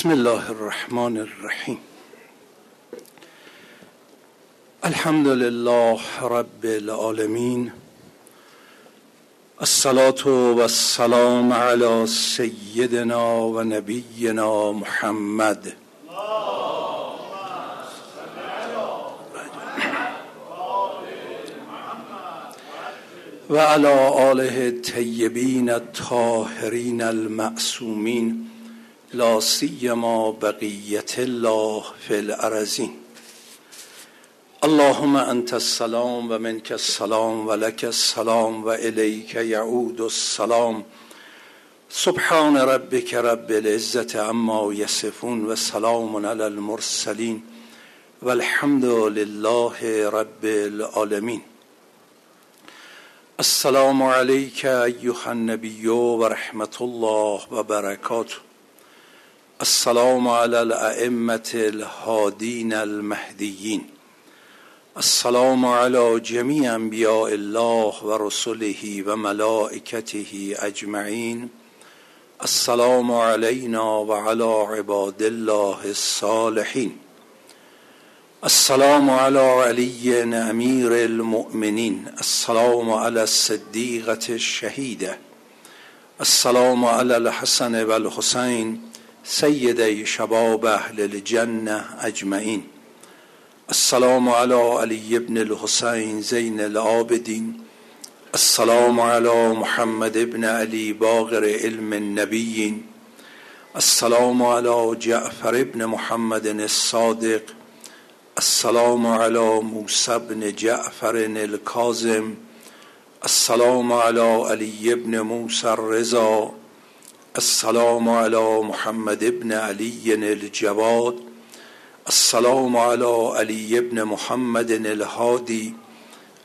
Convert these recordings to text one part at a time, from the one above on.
بسم الله الرحمن الرحیم. الحمد لله رب العالمین. الصلاة و السلام علی سیدنا و نبینا محمد. و علی آله الطیبین الطاهرین المعصومین. لا سیما بقیت الله فی الارضین. اللهم انت السلام و منک السلام و لک السلام و الیک یعود السلام. سبحان ربک رب العزت عما یصفون و سلام علی المرسلین. والحمد لله رب العالمین. السلام علیک ایها النبی و رحمت الله و برکاته. السلام علی الائمة الهادین المهدیین السلام علی جمیع انبیاء الله و رسله و ملائکته اجمعین السلام علینا و علی عباد الله الصالحین السلام علی علی امیر المؤمنین السلام علی الصدیقة الشهیده السلام علی الحسن و الحسین سیدی شباب اهل الجنه اجمعین. السلام علی علی ابن الحسین زین العابدین. السلام علی محمد ابن علی باقر علم النبیین. السلام علی جعفر ابن محمد الصادق. السلام علی موسی بن جعفر الکاظم. السلام علی علی ابن موسی الرضا. السلام علی محمد ابن علی الجواد السلام علی علی ابن محمد الهادی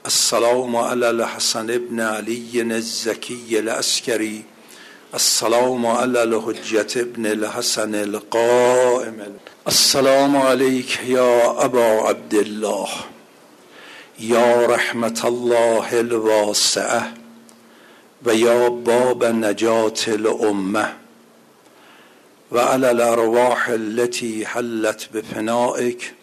السلام علی الحسن ابن علی الزکی العسکری السلام علی الحجة ابن الحسن القائم. السلام علیک یا ابا عبدالله یا رحمت الله الواسعه. و یا باب نجات الامه و علی الارواح التي حلت بفنائك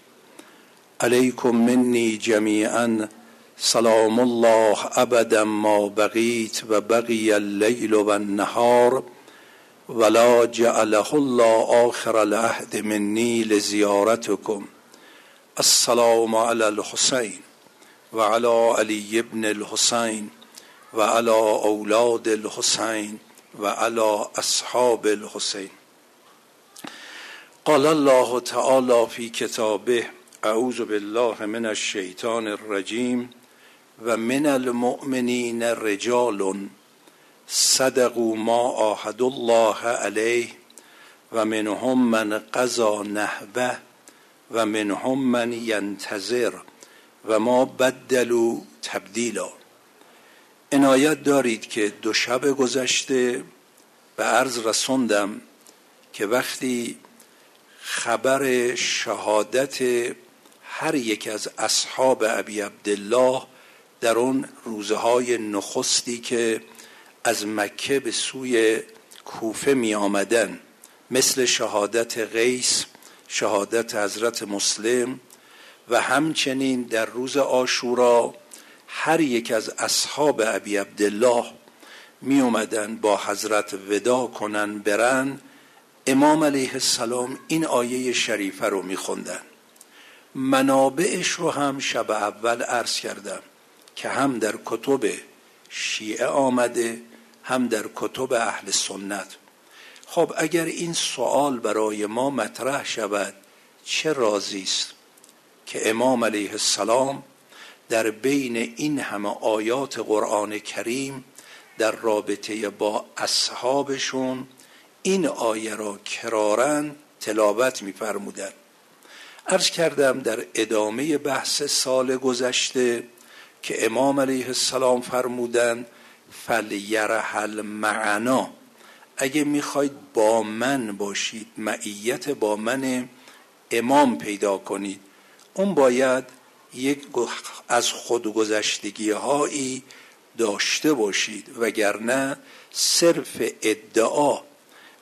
علیکم منی جمیعا سلام الله ابدا ما بقیت و بقی اللیل و النهار ولا جعله الله آخر العهد منی لزیارتکم السلام علی الحسین و علی علی ابن الحسین و علی اولاد الحسین و علی اصحاب الحسین. قال الله تعالی فی کتابه اعوذ بالله من الشیطان الرجیم و من المؤمنین رجال صدقوا ما عاهدوا الله علیه و منهم من قضا نحبه و منهم من ینتظر و ما بدلوا تبدیلا. عنایت دارید که دو شب گذشته به عرض رسوندم که وقتی خبر شهادت هر یک از اصحاب ابی عبدالله در اون روزهای نخستی که از مکه به سوی کوفه می آمدن مثل شهادت غیس شهادت حضرت مسلم و همچنین در روز آشورا هر یک از اصحاب ابی عبدالله می اومدن با حضرت ودا کنن برن. امام علیه السلام این آیه شریفه رو می خوندن. منابعش رو هم شب اول عرض کردم که هم در کتب شیعه آمده هم در کتب اهل سنت. خب اگر این سوال برای ما مطرح شود چه رازی است که امام علیه السلام در بین این همه آیات قرآن کریم در رابطه با اصحابشون این آیه را کرارن تلاوت میفرمودند. عرض کردم در ادامه بحث سال گذشته که امام علیه السلام فرمودند فلیرحل معنا اگه می‌خواید با من باشید معیت با من امام پیدا کنید اون باید یک از خودگذشتگی هایی داشته باشید وگرنه صرف ادعا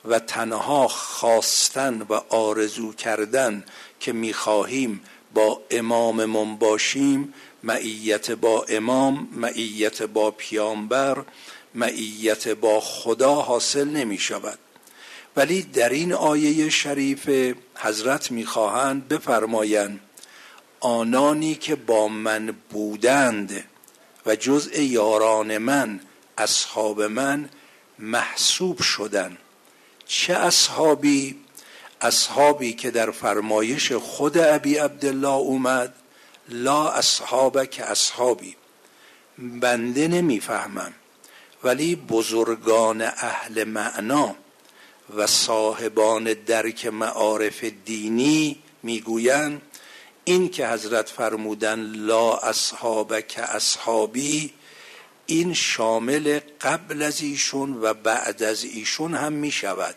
و تنها خواستن و آرزو کردن که می‌خواهیم با اماممون باشیم معیت با امام معیت با پیامبر معیت با خدا حاصل نمی شود ولی در این آیه شریف حضرت می‌خواهند بفرمایند آنانی که با من بودند و جزء یاران من اصحاب من محسوب شدن چه اصحابی؟ اصحابی که در فرمایش خود ابی عبدالله اومد لا اصحاب که اصحابی. بنده نمی‌فهمم ولی بزرگان اهل معنا و صاحبان درک معارف دینی می‌گویند این که حضرت فرمودن لا اصحاب که اصحابی این شامل قبل از ایشون و بعد از ایشون هم می شود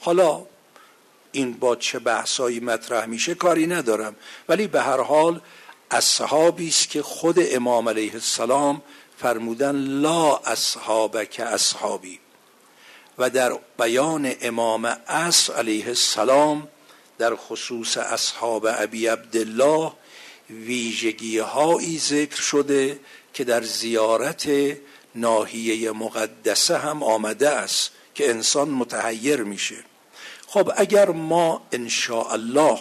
حالا این با چه بحثایی مطرح میشه کاری ندارم ولی به هر حال اصحابی است که خود امام علیه السلام فرمودن لا اصحاب که اصحابی. و در بیان امام اصر علیه السلام در خصوص اصحاب ابی عبدالله ویژگی هایی ذکر شده که در زیارت ناحیه مقدسه هم آمده است که انسان متحیر میشه. خب اگر ما ان الله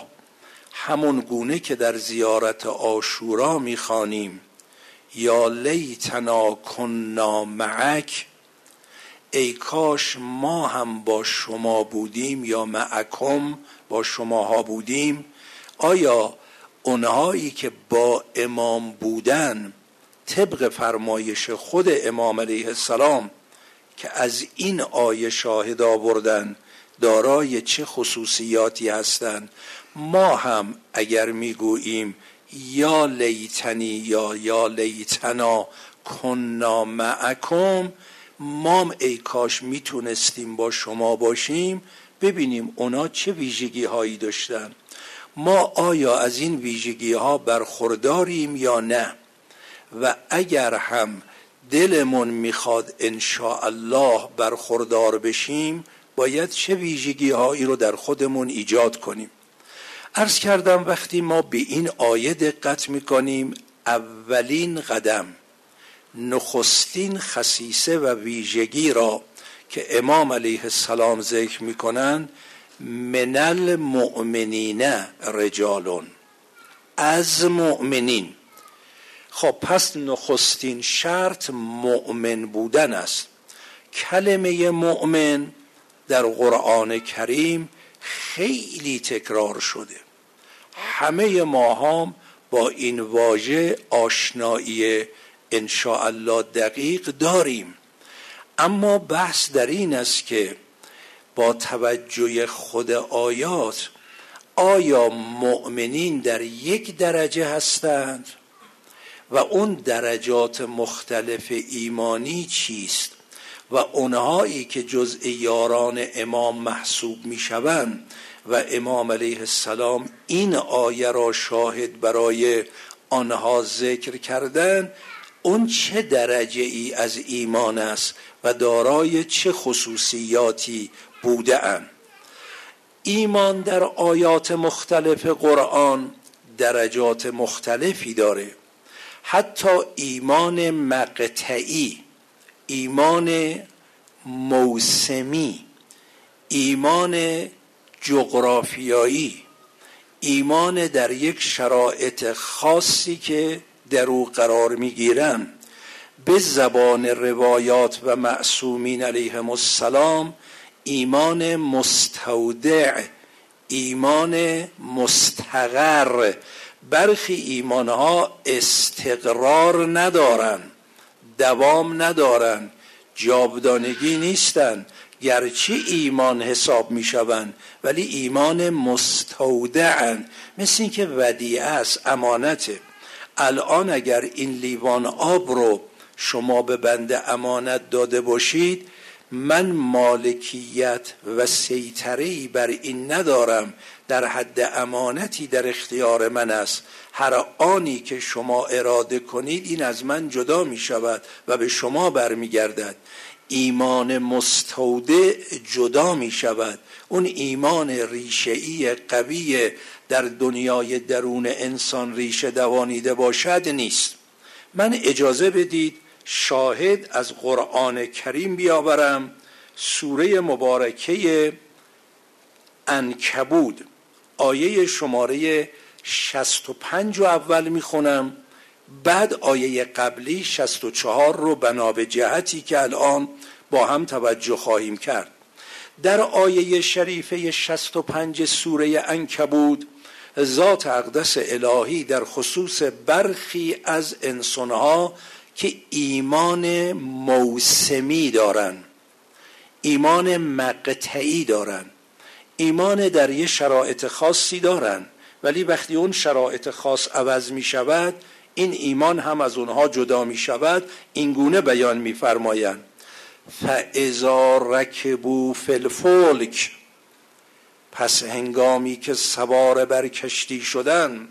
همون گونه که در زیارت آشورا می‌خوانیم یا لیتنا کنا معک ای کاش ما هم با شما بودیم یا معکم با شماها بودیم آیا اونهایی که با امام بودن طبق فرمایش خود امام علیه السلام که از این آیه شاهد آوردن دارای چه خصوصیاتی هستند؟ ما هم اگر می‌گوییم یا لیتنی یا یا لیتنا کنا معکم مام ای کاش می‌تونستیم با شما باشیم. ببینیم اونا چه ویژگی هایی داشتن. ما آیا از این ویژگی ها برخورداریم یا نه؟ و اگر هم دلمون می‌خواد ان الله برخوردار بشیم باید چه ویژگی هایی رو در خودمون ایجاد کنیم؟ عرض کردم وقتی ما به این آیه دقت می‌کنیم اولین قدم نخستین خصیصه و ویژگی را که امام علیه السلام ذکر می‌کنند من المؤمنین رجالون. از مؤمنین. خب پس نخستین شرط مؤمن بودن است. کلمه مؤمن در قرآن کریم خیلی تکرار شده. همه ما هم با این واژه آشنایی الله دقیق داریم. اما بحث در این است که با توجه خود آیات آیا مؤمنین در یک درجه هستند؟ و اون درجات مختلف ایمانی چیست؟ و اونهایی که جزء یاران امام محسوب می شوند و امام علیه السلام این آیه را شاهد برای آنها ذکر کردن اون چه درجه ای از ایمان است؟ و دارای چه خصوصیاتی بوده اند ایمان در آیات مختلف قرآن درجات مختلفی داره. حتی ایمان مقطعی ایمان موسمی ایمان جغرافیایی ایمان در یک شرایط خاصی که در او قرار می‌گیرن. به زبان روایات و معصومین علیهم السلام ایمان مستودع ایمان مستقر. برخی ایمانها استقرار ندارن دوام ندارن جاودانگی نیستن. گرچه ایمان حساب می شوند ولی ایمان مستودعن. مثل اینکه ودیعه است امانته. الان اگر این لیوان آب رو شما به بنده امانت داده باشید من مالکیت و سیطره بر این ندارم در حد امانتی در اختیار من است. هر آنی که شما اراده کنید این از من جدا می شود و به شما برمیگردد. ایمان مستوده جدا می شود اون ایمان ریشه‌ای قوی در دنیای درون انسان ریشه دوانیده باشد نیست. من اجازه بدید شاهد از قرآن کریم بیاورم سوره مبارکه انکبود آیه شماره 65 رو اول می‌خونم بعد آیه قبلی 64 رو بنا به جهتی که الان با هم توجه خواهیم کرد. در آیه شریفه 65 سوره انکبود ذات اقدس الهی در خصوص برخی از انسانها که ایمان موسمی دارن ایمان مقطعی دارن ایمان در یه شرایط خاصی دارن. ولی وقتی اون شرایط خاص عوض می شود این ایمان هم از اونها جدا می شود. این گونه بیان می فرمایند. فاذا رکبو فی پس هنگامی که سوار بر کشتی شدن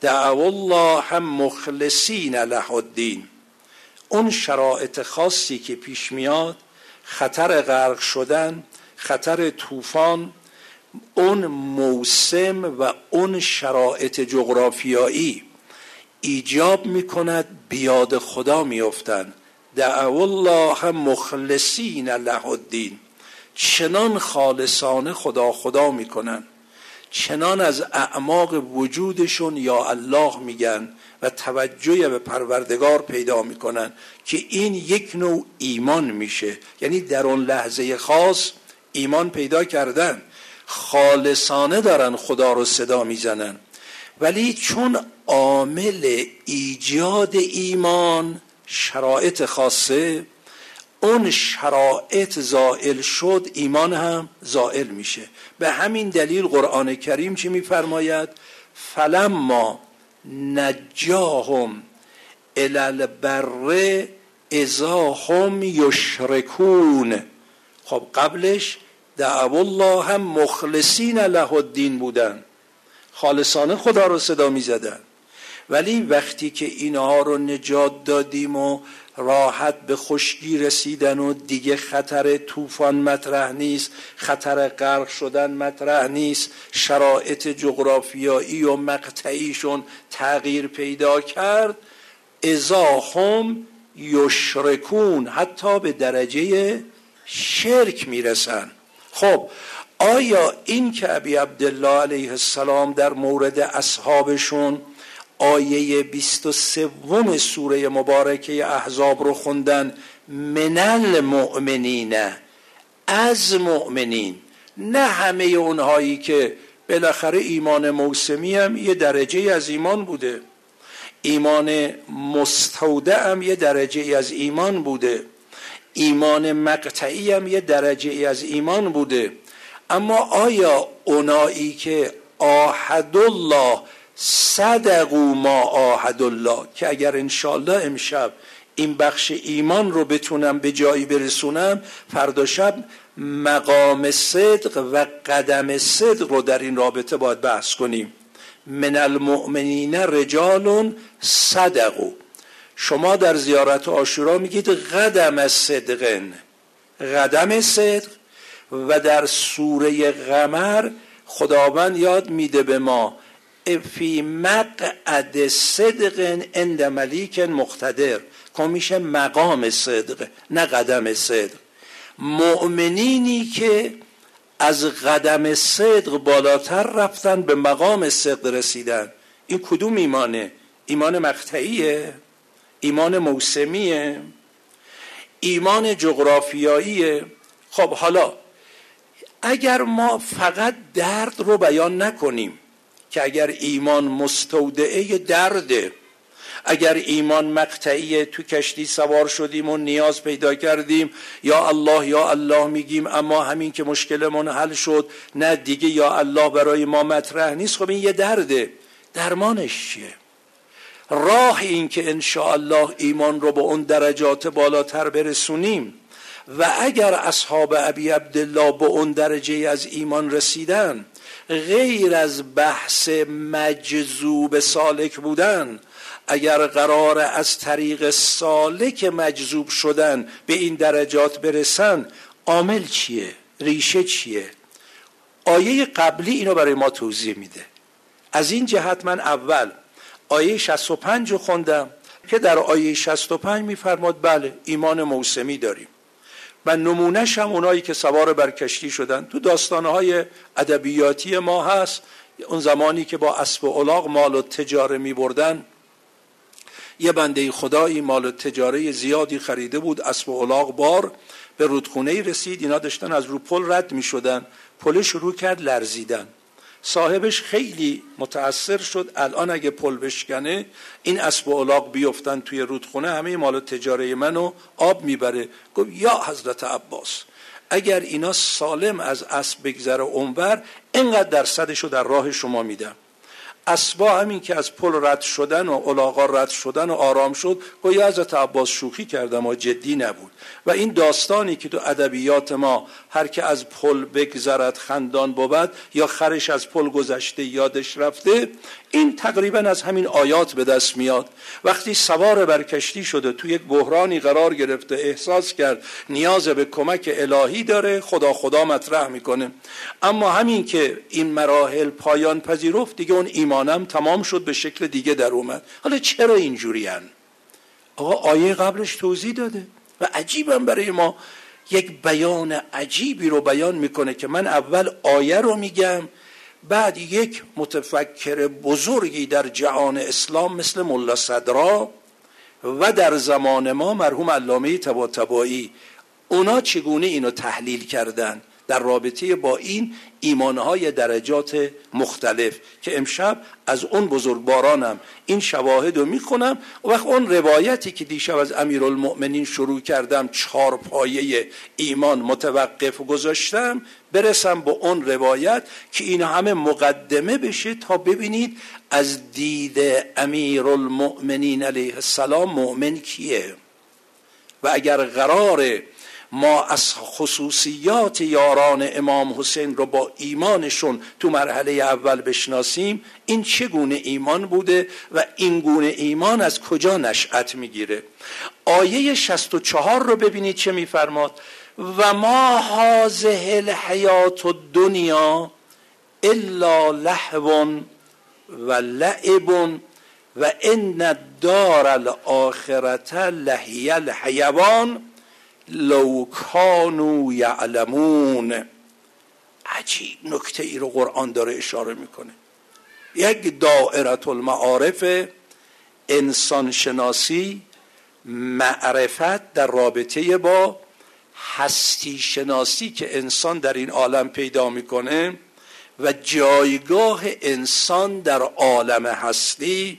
دعو الله هم مخلصین له الدین اون شرایط خاصی که پیش میاد خطر غرق شدن خطر طوفان اون موسم و اون شرایط جغرافیایی ایجاب می‌کند بیاد خدا میافتند. دعو الله مخلصین له الدین. چنان خالصانه خدا خدا می‌کنن چنان از اعماق وجودشون یا الله میگن. و توجه به پروردگار پیدا می‌کنن که این یک نوع ایمان میشه. یعنی در اون لحظه خاص ایمان پیدا کردن. خالصانه دارن خدا رو صدا می‌زنن. ولی چون عامل ایجاد ایمان شرایط خاصه اون شرایط زائل شد ایمان هم زائل میشه. به همین دلیل قرآن کریم چی میفرماید؟ فلما نجاهم الالبر ازا هم یشرکون. خب قبلش دعو الله هم مخلصین له الدین بودن. خالصانه خدا رو صدا می زدن ولی وقتی که اینها رو نجات دادیم و راحت به خشکی رسیدن و دیگه خطر طوفان مطرح نیست خطر غرق شدن مطرح نیست. شرایط جغرافیایی و مقطعیشون تغییر پیدا کرد. ازا هم یشرکون حتی به درجه شرک می‌رسن. خب آیا این که ابی عبدالله علیه السلام در مورد اصحابشون آیه 23 سوره مبارکه احزاب رو خوندن. من المؤمنین از مؤمنین. نه همه اونهایی که بالاخره ایمان موسمی هم یه درجه از ایمان بوده. ایمان مستوده هم یه درجه از ایمان بوده. ایمان مقطعی هم یه درجه از ایمان بوده. اما آیا اونایی که آهد الله صدقو ما آهد الله که اگر انشالله امشب این بخش ایمان رو بتونم به جایی برسونم فردا شب مقام صدق و قدم صدق رو در این رابطه باید بحث کنیم. من المؤمنین رجال صدقو شما در زیارت آشورا میگید قدم صدقن. قدم صدق. و در سوره غمر خداوند یاد میده به ما فی مقعد صدق عند ملیک مقتدر. که مقام صدق نه قدم صدق. مؤمنینی که از قدم صدق بالاتر رفتن به مقام صدق رسیدن. این کدوم ایمانه؟ ایمان مقطعیه؟ ایمان موسمیه؟ ایمان جغرافیاییه؟ خب حالا اگر ما فقط درد رو بیان نکنیم که اگر ایمان مستودعه درده اگر ایمان مقطعی تو کشتی سوار شدیم و نیاز پیدا کردیم یا الله یا الله میگیم اما همین که مشکلمون حل شد نه دیگه یا الله برای ما مطرح نیست. خب این یه درده. درمانش چیه؟ راه این که ان الله ایمان رو به اون درجات بالاتر برسونیم. و اگر اصحاب ابی عبدالله به اون درجه از ایمان رسیدن غیر از بحث مجذوب سالک بودن اگر قرار از طریق سالک مجذوب شدن به این درجات برسن عامل چیه؟ ریشه چیه؟ آیه قبلی اینو برای ما توضیح میده. از این جهت من اول آیه 65 رو خوندم که در آیه 65 میفرماد بله ایمان موسمی داریم. و نمونهش هم اونایی که سوار بر کشتی شدن. تو داستانهای ادبیاتی ما هست. اون زمانی که با اسب و الاغ مال و تجاره می بردن یه بنده خدایی مال و تجاره زیادی خریده بود اسب و الاغ بار. به رودخونه رسید اینا داشتن از رو پل رد می شدن پل شروع کرد لرزیدن. صاحبش خیلی متاثر شد. الان اگه پل بشکنه این اسب و الاغ بیفتن توی رودخونه همه مال تجاره منو آب می‌بره. گفت یا حضرت عباس اگر اینا سالم از اسب بگذره اونور اینقدر درصدشو در راه شما میدم. اسبا همین که از پل رد شدن و علاقا رد شدن و آرام شد گویا حضرت عباس شوخی کردم و جدی نبود. و این داستانی که تو ادبیات ما هر که از پل بگذرد خندان بود یا خرش از پل گذشته یادش رفته این تقریبا از همین آیات به دست میاد. وقتی سوار بر کشتی شده یک بحرانی قرار گرفته احساس کرد نیاز به کمک الهی داره خدا خدا مطرح می‌کنه. اما همین که این مراحل پایان پذیرفت دیگه اون ایمانم تمام شد به شکل دیگه در اومد. حالا چرا اینجوری هن؟ آقا آیه قبلش توضیح داده و عجیبم برای ما. یک بیان عجیبی رو بیان می‌کنه که من اول آیه رو میگم بعد یک متفکر بزرگی در جهان اسلام مثل ملا صدرا و در زمان ما مرحوم علامه تباتبایی اونا چگونه اینو تحلیل کردن؟ در رابطه با این ایمانهای درجات مختلف که امشب از اون بزرگوارانم این شواهد رو می‌خونم و وقت اون روایتی که دیشب از امیرالمؤمنین شروع کردم چهار پایه ایمان متوقف گذاشتم برسم با اون روایت که این همه مقدمه بشه تا ببینید از دید امیرالمؤمنین علیه السلام مؤمن کیه. و اگر قراره ما از خصوصیات یاران امام حسین رو با ایمانشون تو مرحله اول بشناسیم. این چگونه ایمان بوده و این گونه ایمان از کجا نشأت می‌گیره؟ آیه 64 رو ببینید چه میفرماد. و ما هازه الحیات الدنیا الا لحو و لعب و ان الدار الاخرت لهی الحیوان. لو کانو یعلمون. عجیب نکته ای رو قرآن داره اشاره می‌کنه. یک دائرت المعارف انسان شناسی معرفت در رابطه با هستی شناسی که انسان در این عالم پیدا می‌کنه و جایگاه انسان در عالم هستی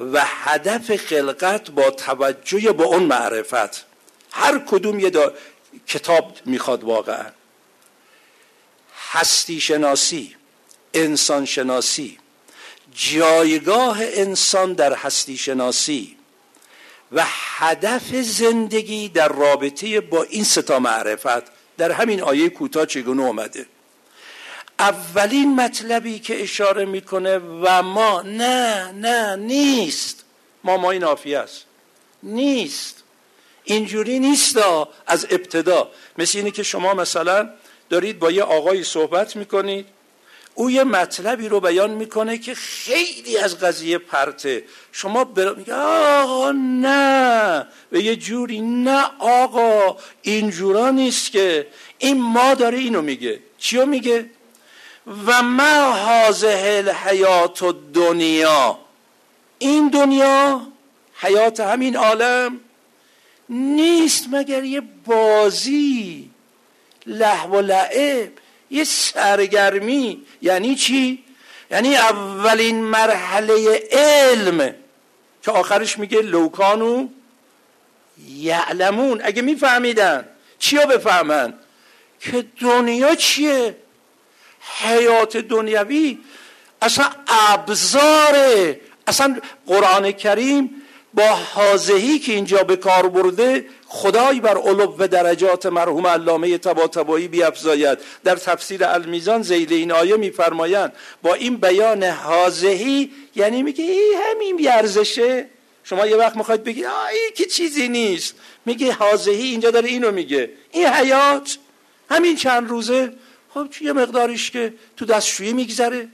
و هدف خلقت با توجه به اون معرفت. هر کدوم یه کتاب می‌خواد واقعا. هستی شناسی انسان شناسی جایگاه انسان در هستی شناسی و هدف زندگی در رابطه با این ستا معرفت در همین آیه کوتاه چگونه اومده. اولین مطلبی که اشاره می‌کنه و ما نه نه نیست. ما ما این است. نیست. اینجوری نیست از ابتدا. مثل اینه که شما مثلا دارید با یه آقایی صحبت می‌کنید. او یه مطلبی رو بیان می‌کنه که خیلی از قضیه پرته. شما بر... میگه آقا نه. به یه جوری نه آقا اینجورا نیست که. این ما داره اینو میگه. چیو میگه؟ و ما حاضه الحیات دنیا این دنیا حیات همین عالم نیست مگر یه بازی لحو و لعب یه سرگرمی. یعنی چی؟ یعنی اولین مرحله علم که آخرش میگه لوکانو یعلمون. اگه میفهمیدن چی رو بفهمن؟ که دنیا چیه؟ حیات دنیوی اصلا ابزاره. اصلا قرآن کریم با حاضهی که اینجا به کار برده خدای بر علو درجات مرحوم علامه تباتبایی بیافزاید در تفسیر المیزان زیل این آیه میفرمایند با این بیان حاضهی یعنی میگه ای همین بیارزشه شما یه وقت می‌خواید بگی این که چیزی نیست. میگه حاضهی اینجا داره اینو میگه. این حیات همین چند روزه. خب یه مقداریش که تو دستشویی میگذره.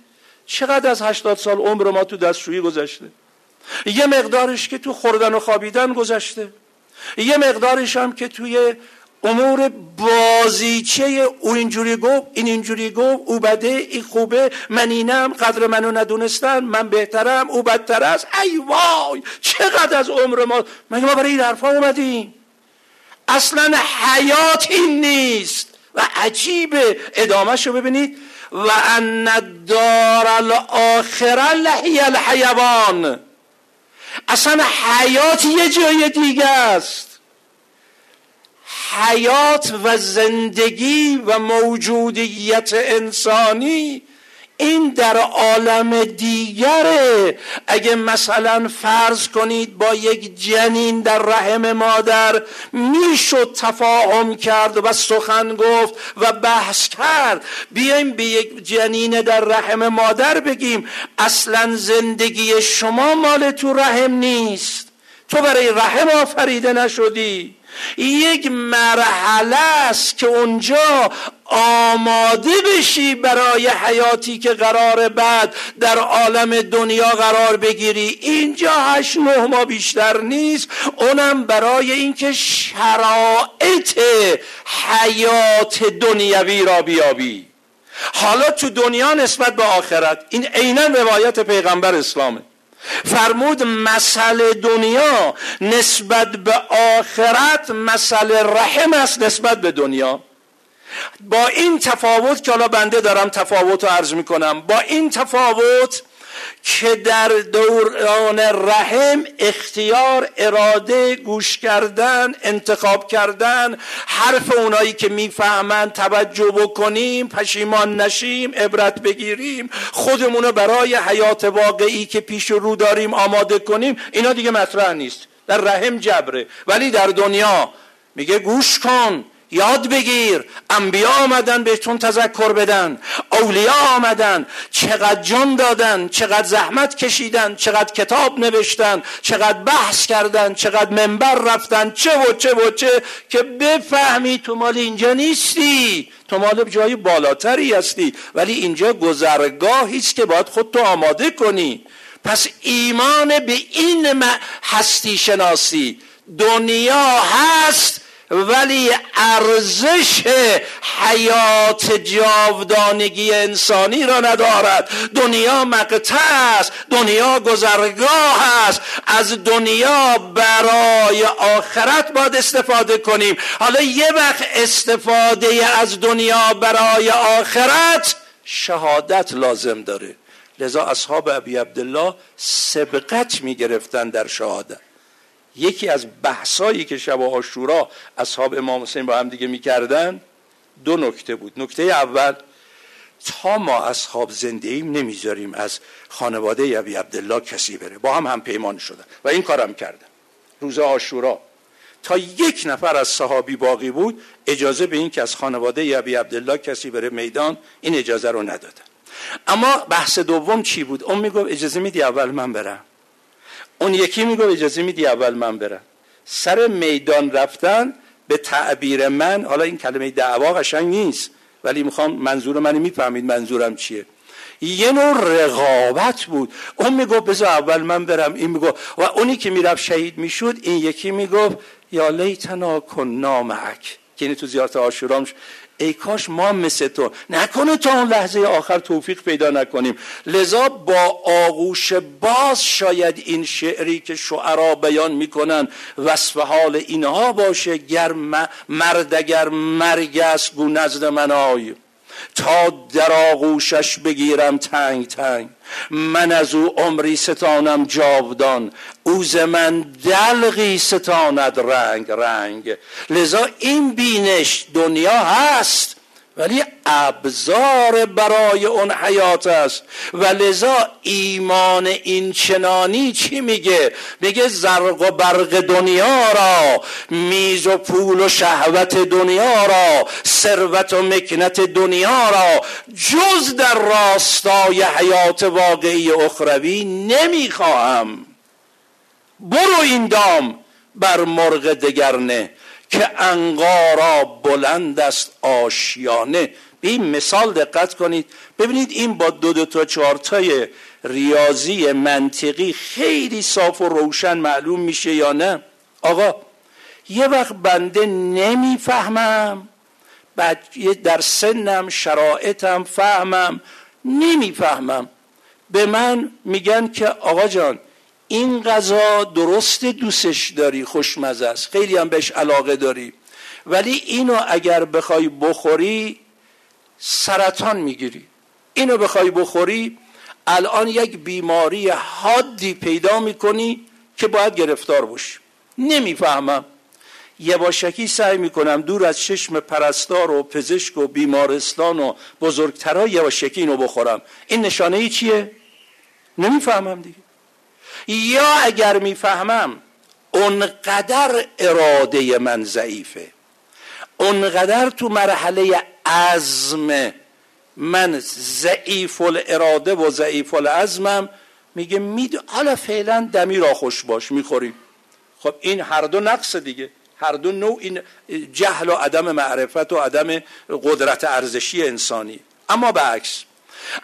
چقدر از هشتاد سال عمر ما تو دستشویی گذشته؟ یه مقدارش که تو خوردن و خوابیدن گذشته. یه مقدارش هم که توی امور بازیچه او اینجوری گفت این اینجوری گفت او بده این خوبه من اینم قدر منو ندونستن من بهترم او بدتر است. ای وای چقدر از عمر ما؟ مگه ما برای این حرفا اومدیم؟ اصلا حیات این نیست و عجیبه ادامهشو ببینید. و ان دار الاخره لحی الحیوان. اصلا حیات یه جای دیگه است. حیات و زندگی و موجودیت انسانی این در عالم دیگره. اگه مثلا فرض کنید با یک جنین در رحم مادر می‌شد تفاهم کرد و سخن گفت و بحث کرد. بیایم به یک جنین در رحم مادر بگیم اصلا زندگی شما مال تو رحم نیست. تو برای رحم آفریده نشدی. یک مرحله است که اونجا آماده بشی برای حیاتی که قرار بعد در عالم دنیا قرار بگیری. اینجا هشت نه ما بیشتر نیست. اونم برای اینکه شرایط حیات دنیوی را بیابی. حالا تو دنیا نسبت به آخرت. این عینا روایت پیغمبر اسلامه. فرمود مسئله دنیا نسبت به آخرت مسئله رحم است نسبت به دنیا. با این تفاوت که حالا بنده دارم تفاوت رو عرض می‌کنم با این تفاوت که در دوران رحم اختیار اراده گوش کردن انتخاب کردن حرف اونایی که می‌فهمند توجه بکنیم پشیمان نشیم عبرت بگیریم خودمونو برای حیات واقعی که پیش رو داریم آماده کنیم اینا دیگه مطرح نیست. در رحم جبره. ولی در دنیا میگه گوش کن. یاد بگیر. انبیا آمدن بهتون تذکر بدن. اولیا آمدن. چقدر جان دادن. چقدر زحمت کشیدن. چقدر کتاب نوشتن. چقدر بحث کردن. چقدر منبر رفتن. چه و چه و چه. که بفهمی تو مال اینجا نیستی. تو مال جای بالاتری هستی. ولی اینجا گذرگاهی است که باید خودتو آماده کنی. پس ایمان به این هستی شناسی. دنیا هست ولی ارزش حیات جاودانگی انسانی را ندارد. دنیا مقطع است دنیا گذرگاه است. از دنیا برای آخرت باید استفاده کنیم. حالا یه وقت استفاده از دنیا برای آخرت شهادت لازم داره. لذا اصحاب ابی عبدالله سبقت می گرفتن در شهادت. یکی از بحثایی که شب آشورا اصحاب امام حسین با هم دیگه می‌کردن دو نکته بود. نکته اول تا ما اصحاب زنده ایم نمی‌ذاریم از خانواده ابی عبدالله کسی بره. با هم هم پیمان شدن و این کارم کردن. روز آشورا. تا یک نفر از صحابی باقی بود اجازه به این که از خانواده ابی عبدالله کسی بره میدان این اجازه رو ندادن. اما بحث دوم چی بود؟ اون می‌گفت اجازه میدی اول من برم؟ اون یکی میگو اجازه میدی اول من برم. سر میدان رفتن به تعبیر من حالا این کلمه دعوا قشنگ نیست ولی می‌خوام منظور منو می‌فهمید منظورم چیه. یه نوع رقابت بود. اون میگو بذار اول من برم. این میگو و اونی که می‌رفت شهید می‌شد این یکی می‌گفت یا لیتنا کن نامعک که این تو زیارت آشورام ای کاش ما مثل تو نکنه تا اون لحظه آخر توفیق پیدا نکنیم. لذا با آغوش باز شاید این شعری که شعرا بیان می‌کنن وصف حال اینها باشه گر مردگر مرگ است گو نزد من آی. تا در آغوشش بگیرم تنگ تنگ. من از او عمری ستانم جاودان. اوز من دلغی ستاند رنگ رنگ. لذا این بینش دنیا هست. ولی ابزار برای اون حیات است. و لذا ایمان این چنانی چی میگه؟ میگه زرق و برق دنیا را میز و پول و شهوت دنیا را ثروت و مکنت دنیا را جز در راستای حیات واقعی اخروی نمی‌خواهم. برو این دام بر مرغ دگرنه. که انقارا بلند است آشیانه. به این مثال دقت کنید. ببینید این با دو دو تا چهارتای ریاضی منطقی خیلی صاف و روشن معلوم میشه یا نه؟ آقا یه وقت بنده نمی‌فهمم. بعد در سنم شرایطم فهمم. نمی‌فهمم. به من میگن که آقا جان این غذا درست دوستش داری خوشمزه است. خیلی هم بهش علاقه داری. ولی اینو اگر بخوای بخوری سرطان می‌گیری. اینو بخوای بخوری الان یک بیماری حادی پیدا می‌کنی که باید گرفتار باشی. نمی‌فهمم. یواشکی سعی می‌کنم دور از چشم پرستار و پزشک و بیمارستان و بزرگترها یواشکی اینو بخورم. این نشانه ای چیه؟ نمی‌فهمم دیگه. یا اگر می‌فهمم اونقدر اراده من ضعیفه. اونقدر تو مرحله عزم من ضعیف الاراده و ضعیف العزمم میگه مید حالا فعلا دمی را خوش باش می‌خوریم. خب این هر دو نقص دیگه. هر دو نوع این جهل و عدم معرفت و عدم قدرت ارزشی انسانی. اما عکس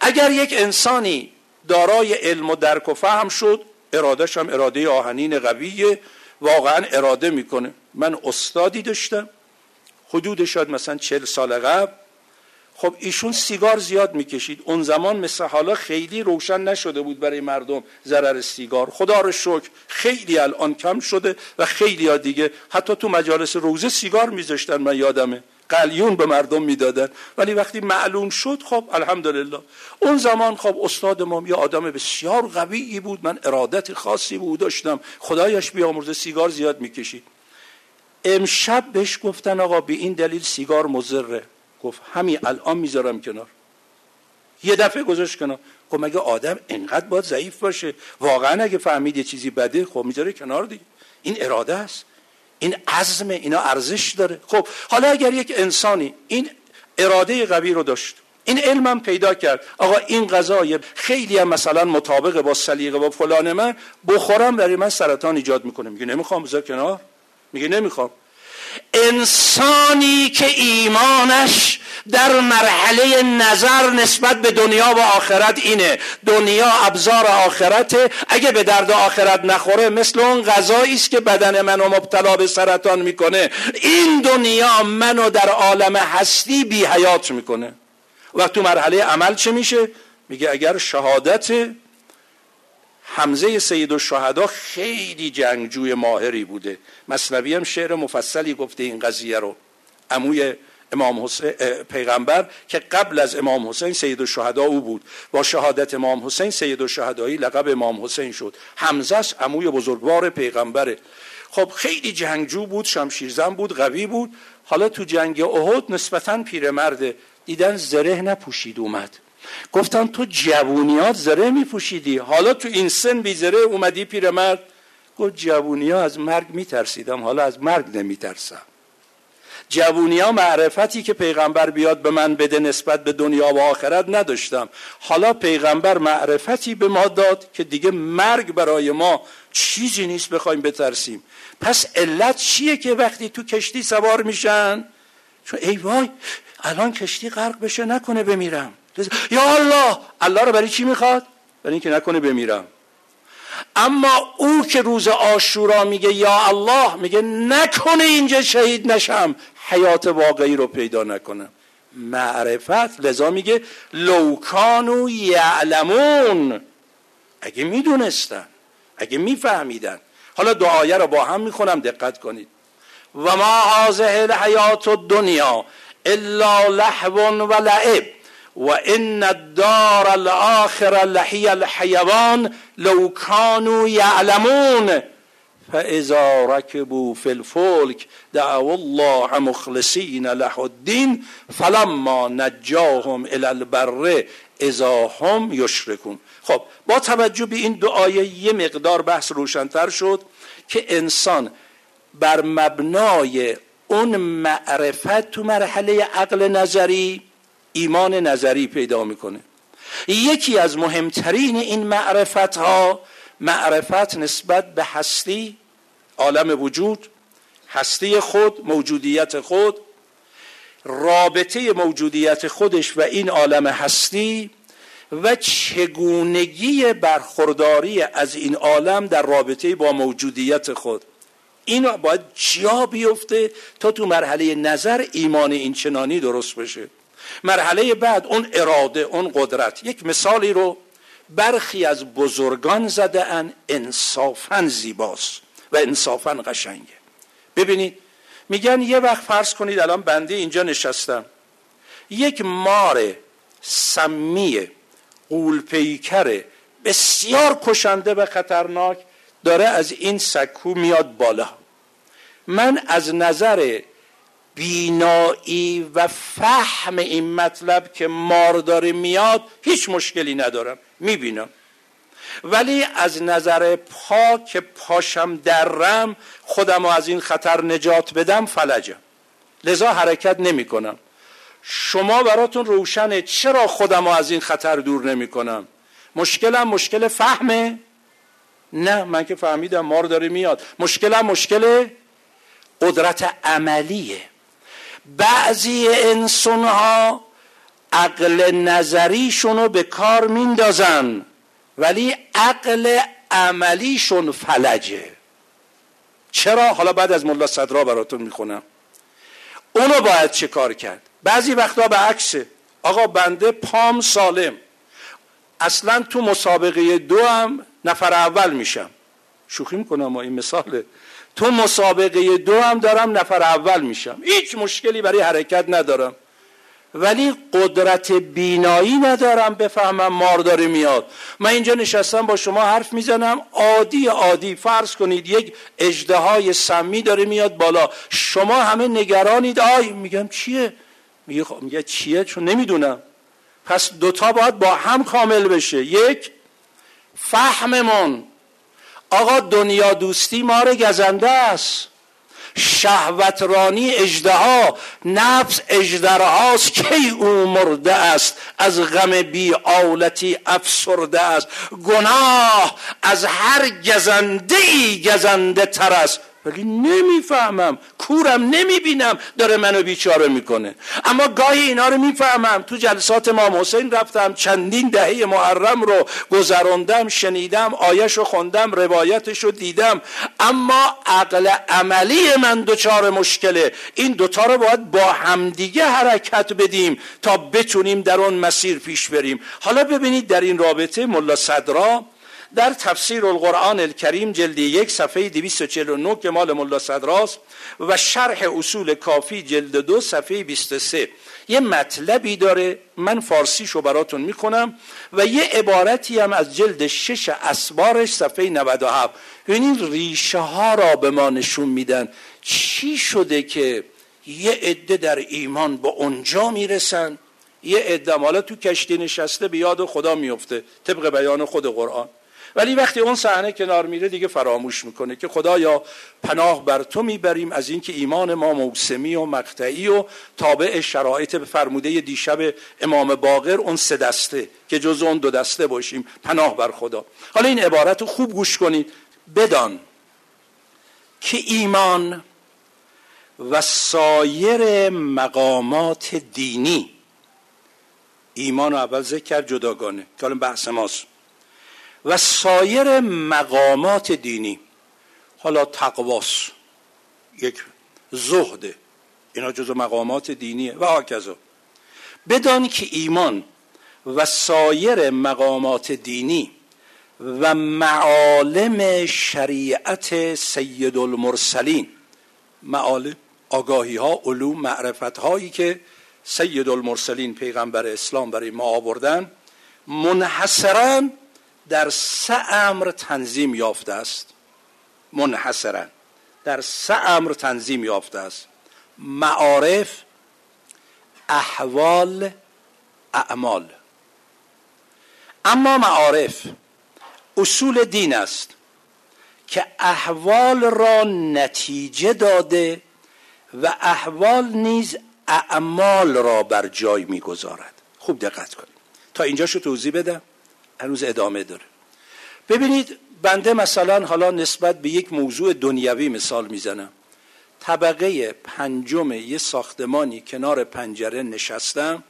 اگر یک انسانی دارای علم و درک و فهم شد ارادهش هم اراده آهنین قویه. واقعا اراده می‌کنه. من استادی داشتم. حدود شاید مثلا چل سال قبل. خب ایشون سیگار زیاد می‌کشید. اون زمان مثل حالا خیلی روشن نشده بود برای مردم ضرر سیگار. خدا رو شکر خیلی الان کم شده و خیلی ها دیگه حتی تو مجالس روزه سیگار میذاشتن. من یادمه. قلیون به مردم می‌دادن. ولی وقتی معلوم شد خب الحمدلله. اون زمان خب استاد ما یه آدم بسیار قویی بود. من ارادت خاصی بود داشتم. خدایش بیامرزه سیگار زیاد می‌کشید. امشب بهش گفتن آقا به این دلیل سیگار مزره گفت همین الان می‌ذارم کنار. یه دفعه گذاشت کنار. خب مگه آدم انقدر باید ضعیف باشه؟ واقعا اگه فهمید یه چیزی بده خب می‌ذاره کنار دیگه. این اراده است. این عزم اینا ارزش داره. خب حالا اگر یک انسانی این اراده قوی رو داشت این علمم پیدا کرد آقا این غذای خیلی هم مثلا مطابق با سلیقه با فلان من بخورم برای من سرطان ایجاد می‌کنه. میگه نمی‌خوام بذار کنار. میگه نمی‌خوام. انسانی که ایمانش در مرحله نظر نسبت به دنیا و آخرت اینه. دنیا ابزار آخرته. اگه به درد آخرت نخوره مثل اون غذایی است که بدن منو مبتلا به سرطان می‌کنه. این دنیا منو در عالم هستی بی حیات می‌کنه. و تو مرحله عمل چه میشه؟ میگه اگر شهادت حمزه سید الشهدا خیلی جنگجوی ماهری بوده. مصنوی هم شعر مفصلی گفته این قضیه رو. عموی امام حسین پیغمبر که قبل از امام حسین سید الشهدا او بود. با شهادت امام حسین سید الشهدایی لقب امام حسین شد. حمزه است عموی بزرگوار پیغمبره. خب خیلی جنگجو بود شمشیرزن بود قوی بود. حالا تو جنگ احد نسبتا پیرمرده دیدن زره نپوشید اومد. گفتن تو جوونیات زره میپوشیدی. حالا تو این سن بی زره اومدی پیرمرد گفت جوونیا از مرگ میترسیدم. حالا از مرگ نمیترسم. جوونیا معرفتی که پیغمبر بیاد به من بده نسبت به دنیا و آخرت نداشتم. حالا پیغمبر معرفتی به ما داد که دیگه مرگ برای ما چیزی نیست بخوایم بترسیم. پس علت چیه که وقتی تو کشتی سوار میشن؟ چون ای وای الان کشتی غرق بشه نکنه بمیرم. یا الله الله رو برای چی می‌خواد؟ برای اینکه نکنه بمیرم. اما او که روز آشورا میگه یا الله میگه نکنه اینجا شهید نشم. حیات واقعی رو پیدا نکنم. معرفت لذا میگه لوکانو یعلمون. اگه می‌دونستن اگه میفهمیدن. حالا دعایه رو با هم می‌خونم دقت کنید. و ما هازه الحیات الدنیا الا لحو و لعب. و ان الدار الاخر لحی الحیوان لو كانوا یعلمون فاذا ركبوا في الفلك دعوا الله مخلصین له الدین فلما نجاهم الى البر اذا هم یشرکون خب با توجه به این دو آیه یه مقدار بحث روشنتر شد که انسان بر مبنای اون معرفت تو مرحله عقل نظری ایمان نظری پیدا می‌کنه. یکی از مهمترین این معرفت ها معرفت نسبت به هستی عالم وجود هستی خود موجودیت خود رابطه موجودیت خودش و این عالم هستی و چگونگی برخورداری از این عالم در رابطه با موجودیت خود. این باید جا بیفته تا تو مرحله نظر ایمان این چنانی درست بشه. مرحله بعد اون اراده اون قدرت. یک مثالی رو برخی از بزرگان زده ان انصافا زیباست و انصافا قشنگه. ببینید میگن یه وقت فرض کنید الان بنده اینجا نشستم. یک مار سمی قولپیکر بسیار کشنده و خطرناک داره از این سکو میاد بالا. من از نظر بینایی و فهم این مطلب که مار داره میاد هیچ مشکلی ندارم. می‌بینم. ولی از نظر پا که پاشم درم خودم رو از این خطر نجات بدم فلجم. لذا حرکت نمی کنم شما براتون روشنه چرا خودم رو از این خطر دور نمی کنم مشکلم مشکل فهمه؟ نه من که فهمیدم مار داره میاد. مشکلم مشکل قدرت عملیه. بعضی انسان ها عقل نظریشونو به کار میندازن ولی عقل عملیشون فلجه. چرا؟ حالا بعد از ملا صدرا براتون می‌خونم. اونو باید چه کار کرد؟ بعضی وقتا به عکسه آقا بنده پام سالم. اصلا تو مسابقه دو هم نفر اول میشم. شوخی می‌کنم ما این مثاله. تو مسابقه دو هم دارم نفر اول میشم. هیچ مشکلی برای حرکت ندارم. ولی قدرت بینایی ندارم بفهمم مارداری میاد. من اینجا نشستم با شما حرف می‌زنم. عادی عادی. فرض کنید یک اجده سمی داره میاد بالا. شما همه نگرانید. آی میگم چیه؟ میگه خب میگه چیه؟ چون نمی‌دونم. پس دوتا باید با هم کامل بشه. یک فهممون. آقا دنیا دوستی مار گزنده است. شهوت رانی اجدها نفس اجدرهاست کی او مرده است. از غم بی آلتی افسرده است. گناه از هر گزنده ای گزنده تر است. ولی نمی‌فهمم. کورم نمی‌بینم. داره منو بیچاره می‌کنه. اما گاهی اینا رو می‌فهمم. تو جلسات امام حسین رفتم چندین دهه محرم رو گذراندم شنیدم آیش رو خوندم روایتش رو دیدم. اما عقل عملی من دوچار مشکله. این دوتا رو باید با همدیگه حرکت بدیم تا بتونیم در اون مسیر پیش بریم. حالا ببینید در این رابطه ملا صدرا در تفسیر القرآن الکریم جلد یک صفحه 249 که مال ملا صدراست و شرح اصول کافی جلد دو صفحه 23 یه مطلبی داره من فارسیشو براتون می‌کنم و یه عبارتی هم از جلد شش اسبارش صفحه 97 این ریشه ها را به ما نشون میدن. چی شده که یه عده در ایمان به اونجا می‌رسن؟ یه عده حالا تو کشتی نشسته به یاد خدا میفته طبق بیان خود قرآن. ولی وقتی اون صحنه کنار میره دیگه فراموش می‌کنه که خدایا پناه بر تو می‌بریم از اینکه ایمان ما موسمی و مقطعی و تابع شرایط فرموده دیشب امام باقر اون سه دسته که جز اون دو دسته باشیم پناه بر خدا. حالا این عبارت رو خوب گوش کنید. بدان که ایمان و سایر مقامات دینی ایمان رو اول ذکر جداگانه. که حالا بحث ماست. و سایر مقامات دینی. حالا تقواس یک زهده اینا جزو مقامات دینیه. و هاکذا بدان که ایمان و سایر مقامات دینی و معالم شریعت سید المرسلین معالم آگاهی ها علوم معرفت هایی که سید المرسلین پیغمبر اسلام برای ما آوردن منحصرا در سه امر تنظیم یافته است. منحصرا. در سه امر تنظیم یافته است. معارف احوال اعمال. اما معارف اصول دین است که احوال را نتیجه داده و احوال نیز اعمال را بر جای می‌گذارد. خوب دقت کنید. تا اینجاشو توضیح بدم. هنوز ادامه داره. ببینید بنده مثلا حالا نسبت به یک موضوع دنیوی مثال می‌زنم. طبقه پنجم یه ساختمانی کنار پنجره نشستم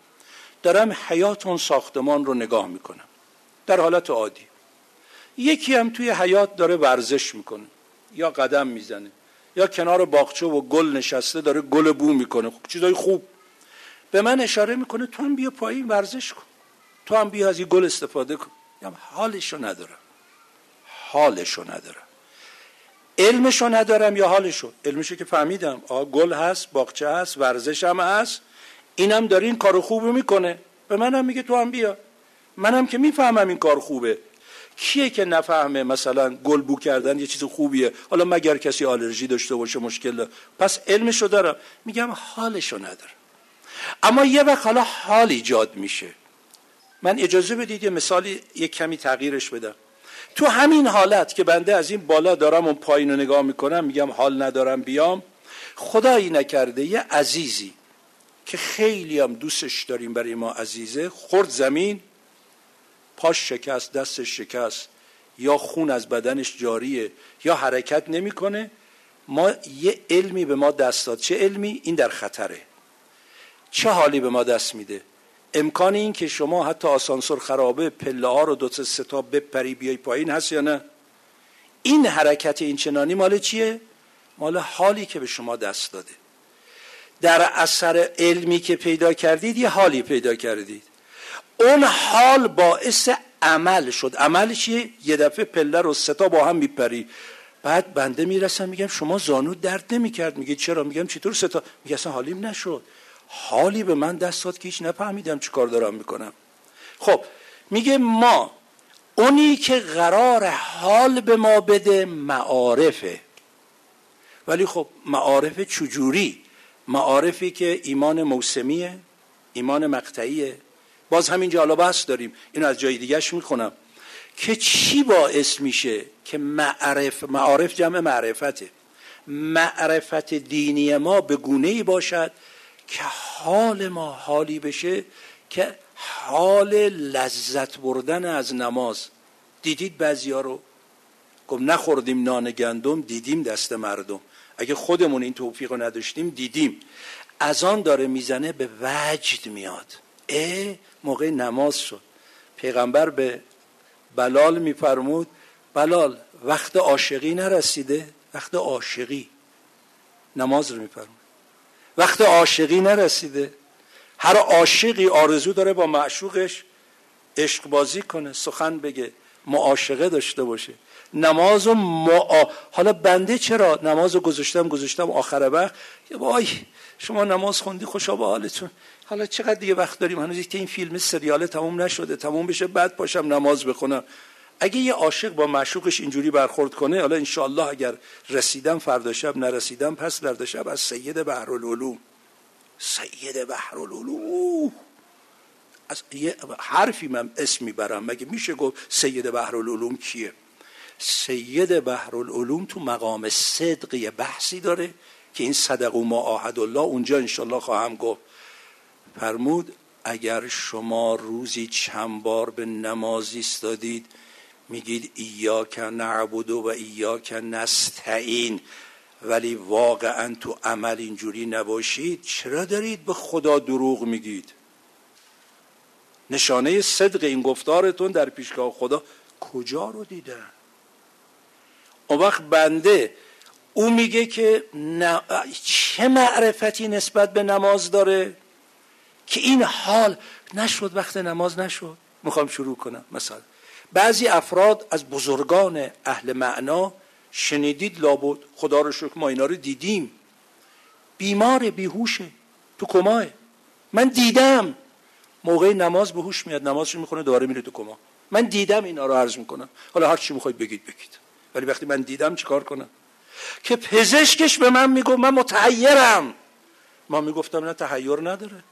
دارم حیات اون ساختمان رو نگاه می‌کنم. در حالت عادی. یکی هم توی حیات داره ورزش می‌کنه یا قدم می‌زنه یا کنار باغچه و گل نشسته داره گل بو می‌کنه. چیزای خوب. به من اشاره می‌کنه تو هم بیا پایین ورزش کن. تو هم بیا از این گل استفاده کن. یا حالشو ندارم. حالشو ندارم. علمشو ندارم یا حالشو؟ علمشو که فهمیدم. آه گل هست باغچه هست ورزش هم هست. اینم داره این کار خوب می‌کنه. به منم میگه تو هم بیا. منم که می‌فهمم این کار خوبه. کیه که نفهمه مثلا گل بو کردن یه چیز خوبیه؟ حالا مگر کسی آلرژی داشته باشه مشکل؟ پس علمشو دارم. میگم حالشو ندارم. اما یه وقت حالا حال ایجاد میشه. من اجازه بدید یه مثالی یه کمی تغییرش بدم. تو همین حالت که بنده از این بالا دارم اون پایین رو نگاه می‌کنم میگم حال ندارم بیام. خدایی نکرده یه عزیزی که خیلی هم دوستش داریم برای ما عزیزه خورد زمین پاش شکست دستش شکست. یا خون از بدنش جاریه یا حرکت نمی‌کنه. ما یه علمی به ما دست داد. چه علمی؟ این در خطره. چه حالی به ما دست میده؟ امکان این که شما حتی آسانسور خرابه پله ها رو دو سه تا بپری بیای پایین هست یا نه؟ این حرکت این چنانی مال چیه؟ مال حالی که به شما دست داده. در اثر علمی که پیدا کردید یه حالی پیدا کردید. اون حال باعث عمل شد. عمل چیه یه دفعه پله رو ستا با هم میپری. بعد بنده می‌رسم میگم شما زانو درد نمی‌کرد. میگه چرا؟ میگم چطور ستا میگه اصلا حالیم نشد. حالی به من دست داد که هیچ نفهمیدم چی کار دارم می‌کنم. خب میگه ما اونی که قرار حال به ما بده معارفه. ولی خب معارف چجوری؟ معارفی که ایمان موسمیه ایمان مقطعیه. باز همینجا حالا بحث داریم. اینو از جای دیگهش می‌خونم. که چی باعث میشه که معرف معارف جمع معرفته؟ معرفت دینی ما به گونه ای باشد که حال ما حالی بشه که حال لذت بردن از نماز. دیدید بعضیا رو؟ گم نخوردیم نان گندم دیدیم دست مردم. اگه خودمون این توفیق رو نداشتیم دیدیم. از آن داره می‌زنه به وجد میاد. اه موقع نماز شد. پیغمبر به بلال میفرمود بلال وقت عاشقی نرسیده وقت عاشقی. نماز رو میفرمود. وقت عاشقی نرسیده. هر عاشقی آرزو داره با معشوقش عشق بازی کنه سخن بگه معاشقه داشته باشه. نماز و معا... حالا بنده چرا نماز رو گذاشتم گذاشتم آخر وقت؟ وای شما نماز خوندی خوشا به حالتون. حالا چقدر دیگه وقت داریم؟ هنوز که این فیلم سریال تموم نشده تموم بشه بعد پاشم نماز بخونم. اگه یه عاشق با معشوقش اینجوری برخورد کنه حالا انشالله اگر رسیدم فردا شب نرسیدم پس فردا شب از سید بحرالعلوم. سید بحرالعلوم. از یه حرفی من اسم می‌برم. مگه میشه گفت سید بحرالعلوم کیه؟ سید بحرالعلوم تو مقام صدق یه بحثی داره که این صدق و معاهد الله اونجا انشالله خواهم گفت. فرمود اگر شما روزی چند بار به نماز ایستادید میگید ایاک نعبد و ایاک نستعین. ولی واقعا تو عمل اینجوری نباشید. چرا دارید به خدا دروغ میگید؟ نشانه صدق این گفتارتون در پیشگاه خدا کجا رو دیدن؟ اون وقت بنده او میگه که چه معرفتی نسبت به نماز داره؟ که این حال نشد وقت نماز نشد. می‌خوام شروع کنم. مثلا بعضی افراد از بزرگان اهل معنا شنیدید لابد خدا رو شکر ما اینا رو دیدیم. بیمار بیهوشه تو کماه. من دیدم. موقع نماز به هوش میاد نمازش می‌خونه دوباره میره تو کما من دیدم اینا رو عرض می‌کنم. حالا هر چی می‌خواید بگید بگید. ولی وقتی من دیدم چیکار کنم؟ که پزشکش به من می‌گفت من متحیرم. ما می‌گفتم نه تحیر نداره.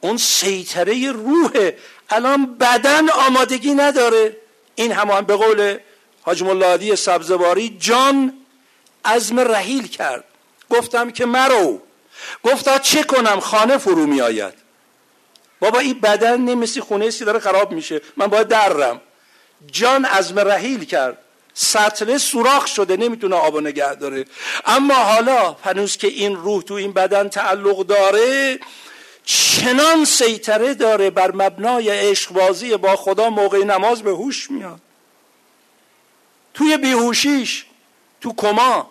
اون سیطره روح الان بدن آمادگی نداره. این همان به قول حاج ملادی سبزواری جان عزم رحیل کرد. گفتم که مرو. گفتا چه کنم؟ خانه فرو می آید بابا این بدن نمیسی خونه سی داره خراب میشه. من باید درم جان عزم رحیل کرد. سطله سوراخ شده نمی‌تونه آب نگه داره. اما حالا هنوز که این روح تو این بدن تعلق داره چنان سیطره داره بر مبنای عشقبازی با خدا موقع نماز به هوش میاد. توی بیهوشیش تو کما.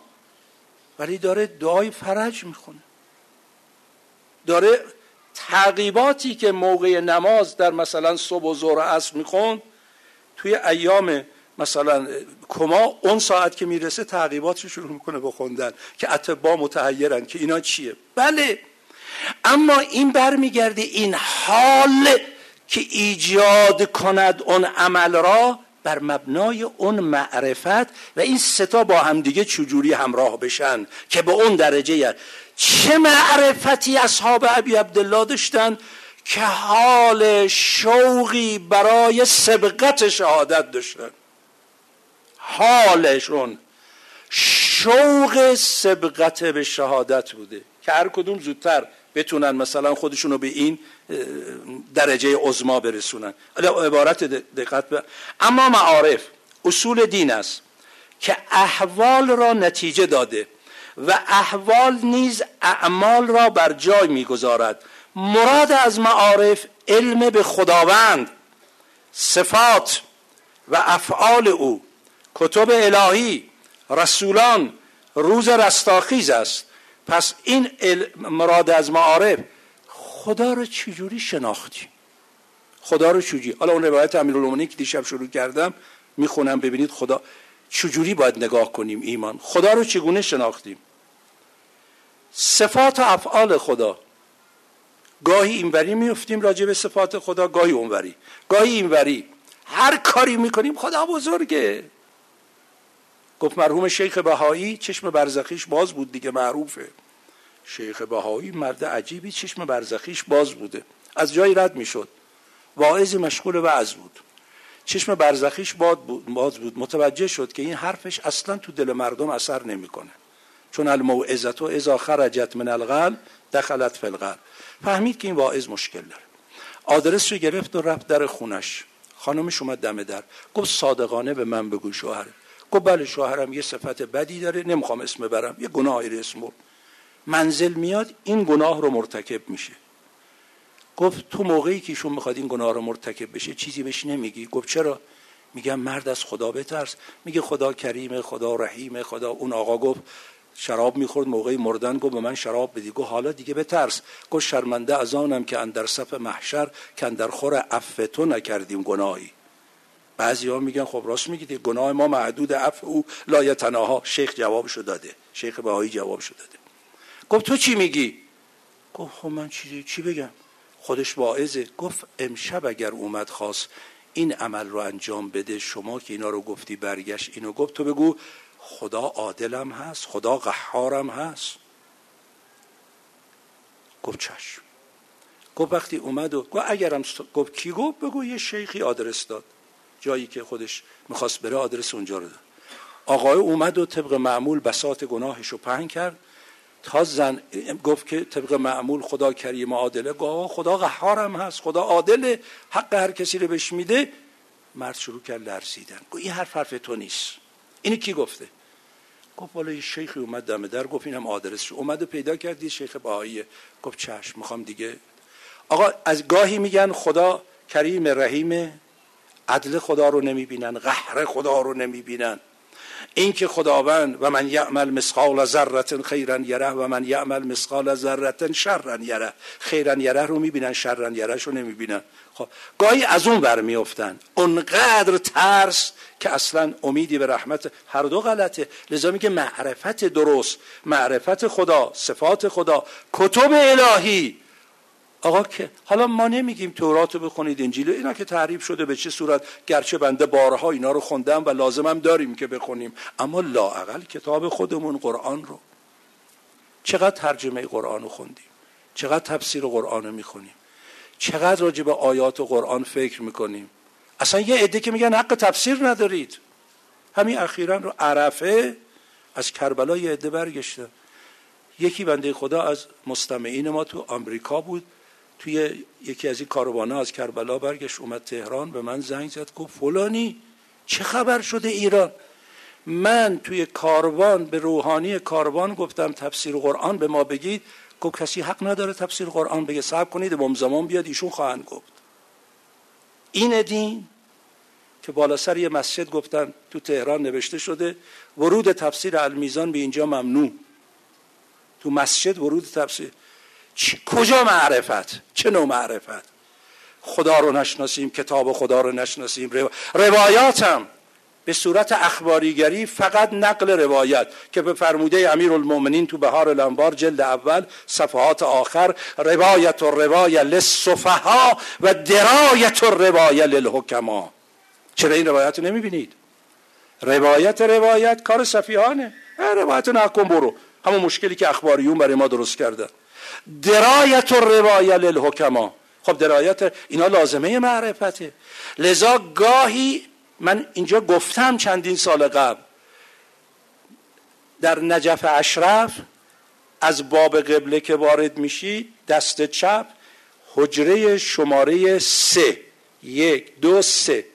ولی داره دعای فرج می‌خونه. داره تعقیباتی که موقع نماز در مثلا صبح و ظهر عصر می‌خوند توی ایام مثلا کما اون ساعت که می‌رسه تعقیباتش شروع می‌کنه بخوندن که اتبا متحیرن که اینا چیه؟ بله. اما این برمیگرده این حال که ایجاد کند اون عمل را بر مبنای اون معرفت و این ستا با همدیگه چجوری همراه بشن که به اون درجه چه معرفتی اصحاب ابی عبدالله داشتن که حال شوقی برای سبقت شهادت داشتن. حالشون شوق سبقت به شهادت بوده. که هر کدوم زودتر بتونن مثلا خودشون رو به این درجه عظما برسونن. عبارت دقت به اما معارف اصول دین است که احوال را نتیجه داده و احوال نیز اعمال را بر جای می‌گذارد. مراد از معارف علم به خداوند صفات و افعال او. کتب الهی رسولان روز رستاخیز است. پس این مراد از معارف خدا رو چجوری شناختیم خدا رو چجوری؟ حالا اون روایت امیرالمومنین که دیشب شروع کردم می‌خونم ببینید خدا چجوری باید نگاه کنیم ایمان. خدا رو چگونه شناختیم؟ صفات و افعال خدا. گاهی اینوری میفتیم راجع به صفات خدا گاهی اونوری. گاهی اینوری. هر کاری می‌کنیم خدا بزرگه. گفت مرحوم شیخ بهایی چشم برزخیش باز بود دیگه معروفه. شیخ بهایی مرد عجیبی چشم برزخیش باز بوده. از جایی رد می‌شد. واعظی مشغول وعظ بود. چشم برزخیش باز بود. متوجه شد که این حرفش اصلا تو دل مردم اثر نمی‌کنه. چون الموعظت و اذا خرجت من القلب دخلت فی القلب فهمید که این واعظ مشکل داره. آدرس رو گرفت و رفت در خونش. خانمش اومد دم در. گفت صادقانه به من بگو شوهر گفت بله شوهرم یه صفت بدی داره نمی‌خوام اسم برم یه گناهی اسمو منزل میاد این گناه رو مرتکب میشه. گفت تو موقعی که ایشون می‌خواد این گناه رو مرتکب بشه چیزی بهش نمیگی؟ گفت چرا؟ میگم مرد از خدا بترس. میگه خدا کریمه خدا رحیمه خدا اون آقا گفت شراب می‌خورد موقعی مردن گفت به من شراب بدی. گفت حالا دیگه بترس. گفت شرمنده از آنم که اندر صف محشر که اندر خور عفو نکردیم گناهی. بعضی ها میگن خب راست میگید گناه ما معدود عفو او لا تناها شیخ جوابشو داده. شیخ بهایی جوابشو داده. گفت تو چی میگی؟ گفت خب من چی چی بگم؟ خودش واعظه. گفت امشب اگر اومد خواست این عمل رو انجام بده شما که اینا رو گفتی برگشت اینو گفت تو بگو خدا عادلم هست خدا قهارم هست. گفت چشم. گفت وقتی اومد و گفت اگرم گفت کی گفت؟ بگو یه شیخی آدرس داد. جایی که خودش می‌خواست بره آدرس اونجا رو داد. آقای اومد و طبق معمول بسات گناهش رو پهن کرد. تا زن گفت که طبق معمول خدا کریم عادله. گفت خدا قهارم هست خدا عادله. حق هر کسی رو بهش میده. مرد شروع کرد لرزیدن. گفت این حرف حرف تو نیست. اینو کی گفته؟ گفت والا یه شیخی اومد دم در گفت اینم آدرسش اومد و پیدا کردی شیخ بهاییه گفت چشم می‌خوام دیگه. آقا از گاهی میگن خدا کریم رحیم عدل خدا رو نمی‌بینن قهر خدا رو نمی‌بینن. این که خداوند و من یعمل مسقال ذره خیرا یره و من یعمل مسقال ذره شرا یره. خیرا یره رو می‌بینن شرا یره رو نمی‌بینن. خب گاهی از اون برمیافتن اونقدر ترس که اصلا امیدی به رحمت هر دو غلطه. لذا میگه معرفت درست. معرفت خدا صفات خدا. کتب الهی آقا که حالا ما نمیگیم تورات رو بخونید انجیل اینا که تعریف شده به چه صورت گرچه بنده بارها اینا رو خوندم و لازمم داریم که بخونیم. اما لاعقل کتاب خودمون قرآن رو. چقدر ترجمه قرآن رو خوندیم؟ چقدر تفسیر قرآن رو می‌خونیم؟ چقدر راجع به آیات قرآن فکر می‌کنیم؟ اصلا یه عده که میگن حق تفسیر ندارید. همین اخیرا رو عرفه از کربلا یه عده برگشته. یکی بنده خدا از مستمعین ما تو آمریکا بود. توی یکی از این کاروانه از کربلا برگشت اومد تهران به من زنگ زد گفت فلانی چه خبر شده ایران؟ من توی کاروان به روحانی کاروان گفتم تفسیر قرآن به ما بگید. گفت کسی حق نداره تفسیر قرآن بگه صبر کنید امام زمان بیاد ایشون خواهند گفت. این دین که بالا سر یه مسجد گفتن تو تهران نوشته شده ورود تفسیر المیزان به اینجا ممنوع. تو مسجد ورود تفسیر کجا معرفت؟ چه نوع معرفت؟ خدا رو نشناسیم کتاب خدا رو نشناسیم روایاتم. به صورت اخباریگری فقط نقل روایت که به فرموده امیر المومنین تو بهار الانبار جلد اول صفحات آخر روایت و روایت لصفها و درایت و روایت للحکما. چرا این روایت رو نمی‌بینید؟ روایت روایت کار صفیانه روایت نکن برو. همون مشکلی که اخباریون برای ما درست کردن درایت و روایت للحکما. خب درایت اینا لازمه معرفته. لذا گاهی من اینجا گفتم چندین سال قبل. در نجف اشرف از باب قبله که وارد میشی دست چپ حجره شماره سه. یک دو سه.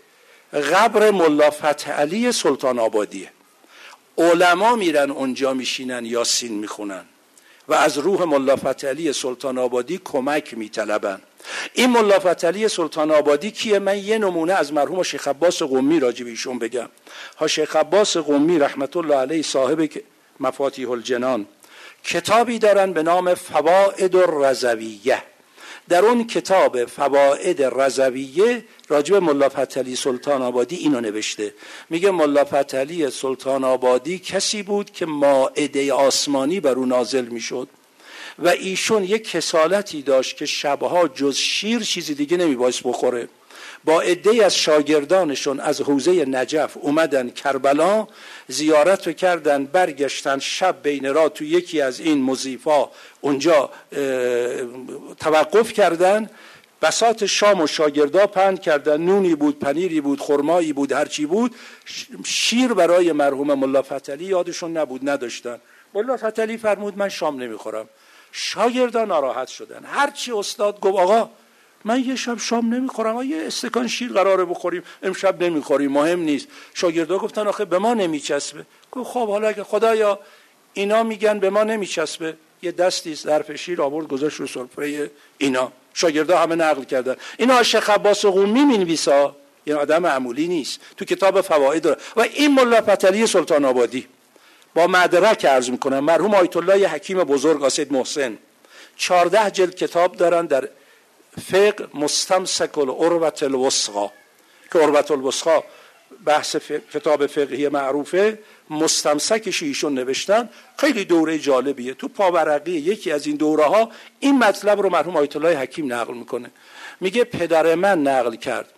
قبر ملا علی سلطان آبادیه. علما میرن اونجا میشینن یاسین می‌خونن. و از روح ملا علی سلطان آبادی کمک میطلبن این ملا فتلی سلطان آبادی کیه؟ من یه نمونه از مرحوم شیخ عباس قومی راجب ایشون بگم. ها شیخ عباس قومی رحمت الله علیه صاحب مفاتیح الجنان. کتابی دارن به نام فوائد الرزویه در اون کتاب فواید رضویه راجب ملا فتلی سلطان آبادی اینو نوشته. میگه ملا فتلی سلطان آبادی کسی بود که ماعده آسمانی بر او نازل می‌شد و ایشون یک کسالتی داشت که شبها جز شیر چیزی دیگه نمیبایست بخوره. با عده از شاگردانشون از حوزه نجف اومدن کربلا زیارت رو کردن برگشتن شب بین را تو یکی از این مزیفا اونجا توقف کردن. بسات شام و شاگردا پند کردن نونی بود پنیری بود خرمایی بود هرچی بود. شیر برای مرحوم ملا فتلی یادشون نبود نداشتن. ملا فتلی فرمود من شام نمی‌خورم. شاگردان ناراحت شدن. هرچی استاد گفت آقا من یه شب شام نمی‌خورم. یه استکان شیر قراره بخوریم. امشب نمی‌خوریم. مهم نیست. شاگردا گفتن آخه به ما نمیچسبه. گفت خب حالا اگه خدایا اینا میگن به ما نمیچسبه. یه دستی ظرف شیر آورد گذاشت رو سرفره اینا. شاگردا همه نقل کردن. اینا شیخ عباس قومی مینویسا. یه آدم معمولی نیست. تو کتاب فواید داره. و این ملا فتلی سلطان آبادی با مدرک عرض می‌کنم. مرحوم آیت الله حکیم بزرگ آسید محسن. چارده جلد کتاب دارن در فقه مستمسک العروت الوسقا. که عروت الوسقا بحث کتاب فقهی معروفه. مستمسکش ایشون نوشتن. خیلی دوره جالبیه. تو پاورقی یکی از این دوره ها این مطلب رو مرحوم آیت الله حکیم نقل می‌کنه. میگه پدر من نقل کرد.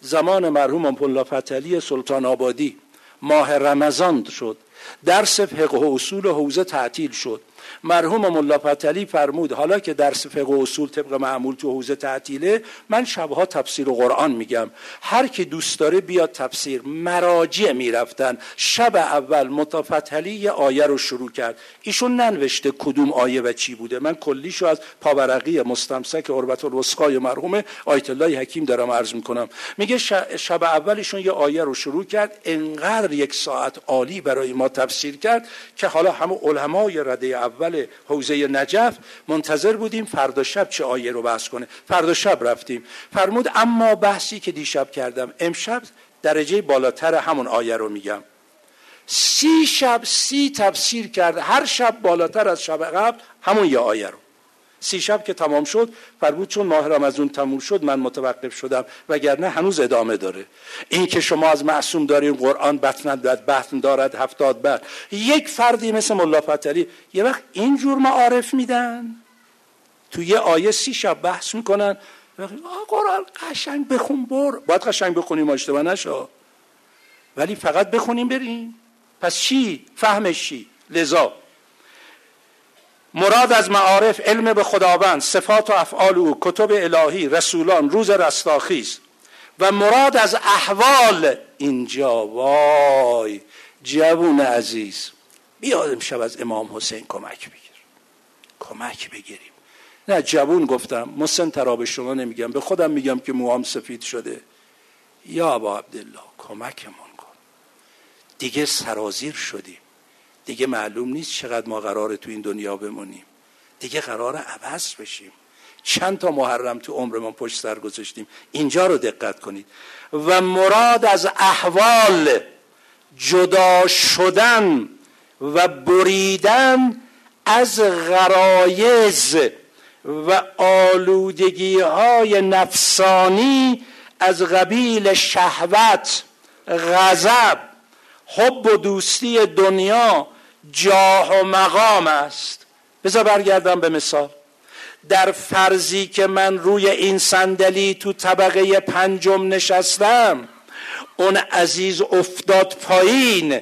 زمان مرحوم پلا فتلی سلطان آبادی. ماه رمضان شد. درس فقه و اصول حوزه تعطیل شد. مرحوم ملا پتلی فرمود حالا که درس فقه و اصول طبق معمول تو حوزه تعطیله من شبها تفسیر و قرآن میگم. هر کی دوست داره بیاد تفسیر. مراجع می‌رفتن. شب اول متفتلی یه آیه رو شروع کرد. ایشون ننوشته کدوم آیه و چی بوده. من کلیشو از پاورقی مستمسک عربت الوسقای مرحوم آیت الله حکیم دارم عرض می‌کنم. میگه شب اولشون یه آیه رو شروع کرد. انقدر یک ساعت عالی برای ما تفسیر کرد که حالا همه علمای رده اول حوزه نجف منتظر بودیم فردا شب چه آیه رو بحث کنه. فردا شب رفتیم. فرمود اما بحثی که دیشب کردم امشب درجه بالاتر همون آیه رو میگم. سی شب سی تفسیر کرد. هر شب بالاتر از شب قبل همون یه آیه رو. سی شب که تمام شد فرمود چون ماه رمضان تموم شد من متوقف شدم وگرنه هنوز ادامه داره. این که شما از معصوم دارین قرآن بطن دارد بطن دارد هفتاد بر یک فردی مثل ملا فتری یه وقت اینجور معارف میدن. تو یه آیه سی شب بحث می‌کنن. قرآن قشنگ بخون بر باید قشنگ بخونیم اشتباه نشا ولی فقط بخونیم بریم. پس چی؟ فهمش چی؟ لذا. مراد از معارف علم به خداوند صفات و افعال او کتب الهی رسولان روز رستاخیز. و مراد از احوال اینجا وای جوون عزیز بیاد امشب از امام حسین کمک بگیر. کمک بگیریم. نه جوون گفتم مسن تراب شما نمیگم. به خودم میگم که موام سفید شده. یا ابا عبدالله کمکمون کن. دیگه سرازیر شدیم. دیگه معلوم نیست چقدر ما قراره تو این دنیا بمونیم. دیگه قرار عوض بشیم. چند تا محرم تو عمرمون پشت سر گذاشتیم. اینجا رو دقت کنید. و مراد از احوال جدا شدن و بریدن از غرایز و آلودگی های نفسانی از قبیل شهوت غضب حب و دوستی دنیا جاه و مقام است. بذار برگردم به مثال. در فرضی که من روی این صندلی تو طبقه پنجم نشستم اون عزیز افتاد پایین.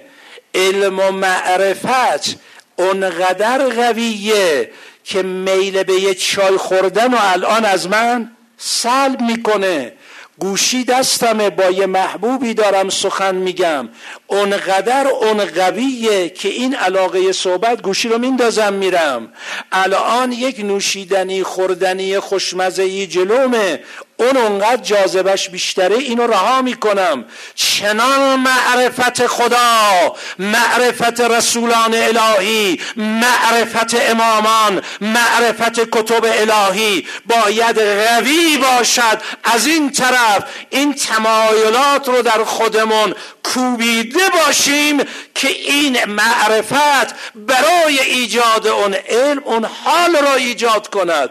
علم و معرفت اونقدر قویه که میل به یه چای خوردن و الان از من سلب می‌کنه. گوشی دستمه با یه محبوبی دارم سخن میگم. اونقدر اون قویه که این علاقه صحبت گوشی رو میندازم میرم. الان یک نوشیدنی خوردنی خوشمزهی جلومه. اون اونقدر جاذبش بیشتره اینو رها می‌کنم. چنان معرفت خدا معرفت رسولان الهی معرفت امامان معرفت کتب الهی باید قوی باشد. از این طرف این تمایلات رو در خودمون کوبیده باشیم که این معرفت برای ایجاد اون علم اون حال را ایجاد کند.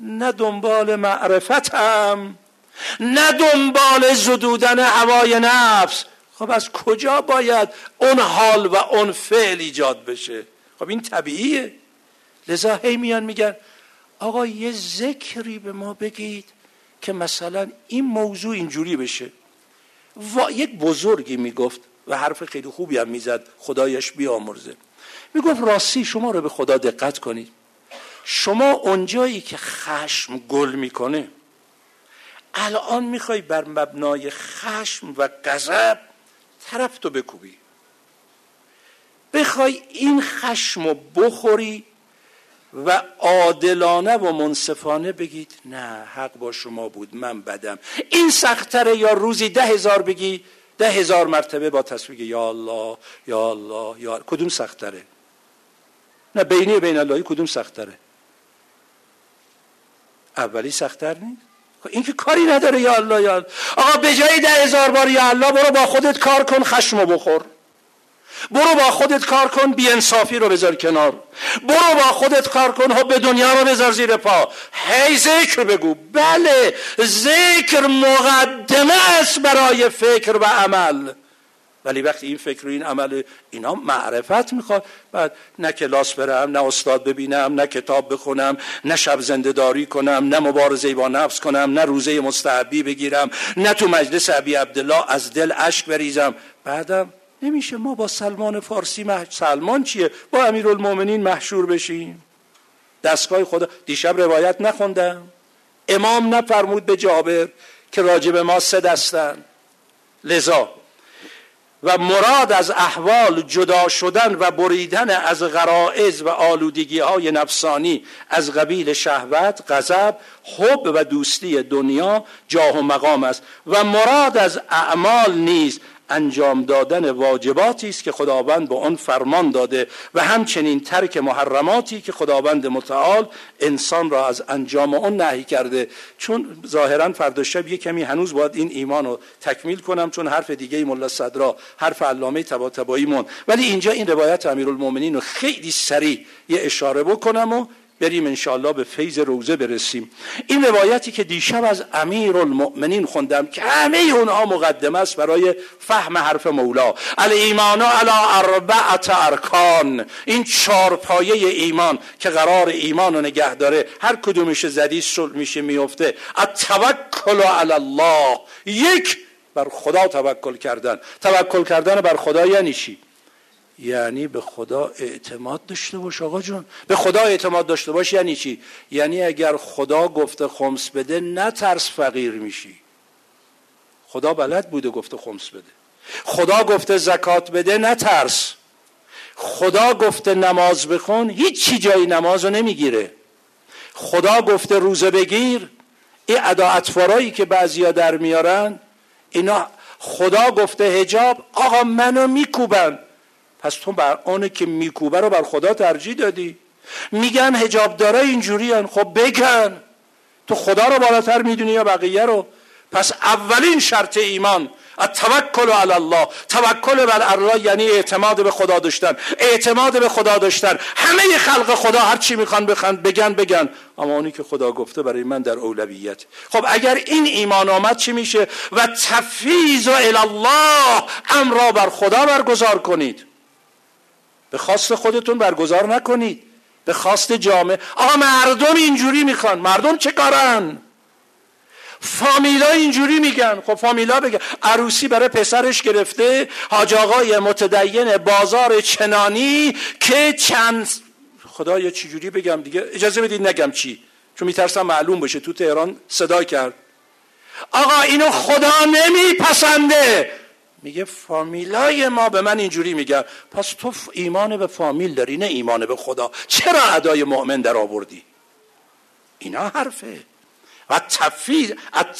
نه دنبال معرفتم نه دنبال زدودن هوای نفس. خب از کجا باید اون حال و اون فعل ایجاد بشه؟ خب این طبیعیه. لذا هی میان میگن آقا یه ذکری به ما بگید که مثلا این موضوع اینجوری بشه. و یک بزرگی می‌گفت و حرف خیلی خوبی هم می‌زد خدایش بیامرزه. می‌گفت راستی شما رو به خدا دقت کنید. شما اونجایی که خشم گل می‌کنه الان می‌خوای بر مبنای خشم و غضب طرف تو بکوبی. بخوای این خشم رو بخوری و عادلانه و منصفانه بگید نه حق با شما بود من بدم. این سختره یا روزی ده هزار بگی ده هزار مرتبه با تصویق یا الله یا الله یا کدوم سختره نه بینی بین اللهی کدوم سختره اولی سختتر نیست؟ خب این که کاری نداره یا الله یا الله. آقا به جای ده هزار بار یا الله برو با خودت کار کن خشمو بخور. برو با خودت کار کن انصافی رو بذار کنار. برو با خودت کار کن ها به دنیا رو بذار زیر پا. هی ذکر بگو. بله ذکر مقدمه است برای فکر و عمل. ولی وقتی این فکر و این عمل اینا معرفت می‌خواد بعد نه کلاس برم نه استاد ببینم نه کتاب بخونم نه شب زندهداری کنم نه مبارزه با نفس کنم نه روزه مستحبی بگیرم نه تو مجلس ابی عبدالله از دل اشک بریزم. بعدم نمیشه ما با سلمان فارسی مح... سلمان چیه؟ با امیرالمومنین محشور بشیم. دستگاه خدا دیشب روایت نخوندم. امام نفرمود به جابر که راجب ما سه دستن. لذا و مراد از احوال جدا شدن و بریدن از غرائز و آلودگی های نفسانی از قبیل شهوت، غضب، حب و دوستی دنیا جاه و مقام است. و مراد از اعمال نیز انجام دادن واجباتی است که خداوند به آن فرمان داده و همچنین ترک محرماتی که خداوند متعال انسان را از انجام آن نهی کرده. چون ظاهرا فردا شب یه کمی هنوز باید این ایمان رو تکمیل کنم چون حرف دیگه ملا صدرا حرف علامه طباطبایی مون. ولی اینجا این روایت امیرالمومنین رو خیلی سریع یه اشاره بکنم و بریم انشاءالله به فیض روزه برسیم. این روایتی که دیشب از امیر المؤمنین خوندم که همه اونها مقدمه است برای فهم حرف مولا. ایمان علی اربعت ارکان. این چهار پایه ایمان که قرار ایمان رو نگه داره هر کدومش زدی سل میشه میفته. التوکل علی الله. یک بر خدا توکل کردن. توکل کردن بر خدا یعنی چی؟ یعنی به خدا اعتماد داشته باش آقا جون. به خدا اعتماد داشته باش یعنی چی؟ یعنی اگر خدا گفته خمس بده نه ترس فقیر میشی. خدا بلد بوده گفته خمس بده. خدا گفته زکات بده نه ترس. خدا گفته نماز بخون هیچی جایی نماز رو نمی‌گیره. خدا گفته روزه بگیر این ادا اطفارایی که بعضیا در میارن اینا خدا گفته هجاب آقا منو میکوبن. پس تو بر آنه که میکوبه رو بر خدا ترجیح دادی. میگن هجاب داره اینجوری خب بگن. تو خدا رو بالاتر می‌دونی یا بقیه رو؟ پس اولین شرط ایمان توکل علی الله. توکل بر الله یعنی اعتماد به خدا داشتن. اعتماد به خدا داشتن. همه خلق خدا هر چی می‌خوان بخوان بگن بگن. اما اونی که خدا گفته برای من در اولویت. خب اگر این ایمان آمد چی میشه؟ و تفیز و الله امر بر خدا برگزار کنید. به خواست خودتون برگزار نکنید. به خواست جامعه. آقا مردم اینجوری می‌خوان. مردم چه کارن؟ فامیلا اینجوری میگن. خب فامیلا بگن عروسی برای پسرش گرفته. حاج آقای متدین بازار چنانی که چند خدا یا چی جوری بگم دیگه. اجازه بدید نگم چی. چون میترسم معلوم بشه. تو تهران صدا کرد. آقا اینو خدا نمیپسنده. میگه فامیلای ما به من اینجوری میگن پس تو ایمان به فامیل داری نه ایمان به خدا. چرا ادای مؤمن در آوردی؟ اینا حرفه. و تفویض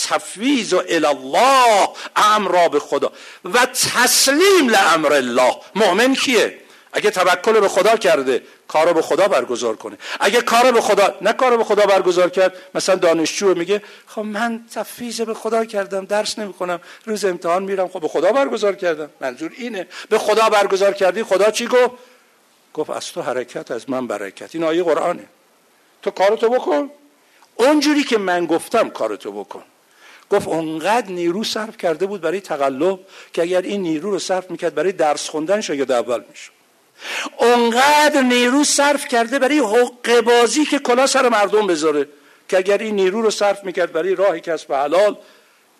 تفویض و الله امر به خدا. و تسلیم لامر الله. مؤمن کیه؟ اگه توکل به خدا کرده کارو به خدا برگزار کنه. اگه کارو به خدا نه کارو به خدا برگزار کرد مثلا دانشجو میگه خب من تفویض به خدا کردم درس نمی‌کنم روز امتحان میرم خب به خدا برگزار کردم. منظور اینه. به خدا برگزار کردی خدا چی گفت؟ گفت از تو حرکت از من برکت. این آیه قرآنه. تو کارتو بکن. اونجوری که من گفتم کارتو بکن. گفت اونقدر نیرو صرف کرده بود برای تقلب که اگر این نیرو رو صرف می‌کرد برای درس خوندن شاید اول می‌شد. اونقدر نیرو صرف کرده برای حق بازی که کلا سر مردم بذاره که اگر این نیرو رو صرف می‌کرد برای راه کسب حلال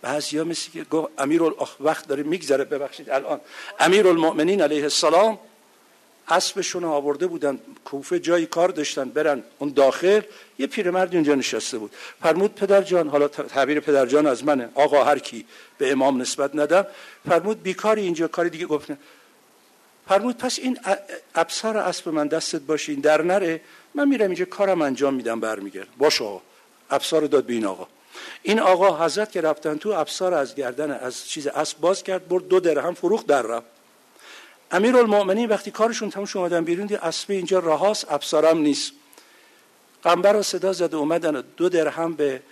بعضی ها مثل که گفت امیر وقت داره میگذره ببخشید الان. امیر المؤمنین علیه السلام اسبشون آورده بودن کوفه جایی کار داشتن برن اون داخل یه پیرمرد اونجا نشسته بود. فرمود پدر جان حالا تعبیر پدر جان از منه آقا هر کی به امام نسبت ندم. فرمود بیکاری اینجا کاری دیگه گفت فرمود پس این ابسار اسب من دستت باشین در نره. من میرم اینجا کارم انجام میدم برمیگردم. باشه آقا. ابسار داد به این آقا. این آقا حضرت که رفتن تو ابسار از گردن از چیز اسب باز کرد برد دو درهم فروخت در رفت. امیر المؤمنین وقتی کارشون تموم شد اومدن بیرون دید اسب اینجا رهاست ابسارم نیست. قنبر رو صدا زد اومدن دو درهم به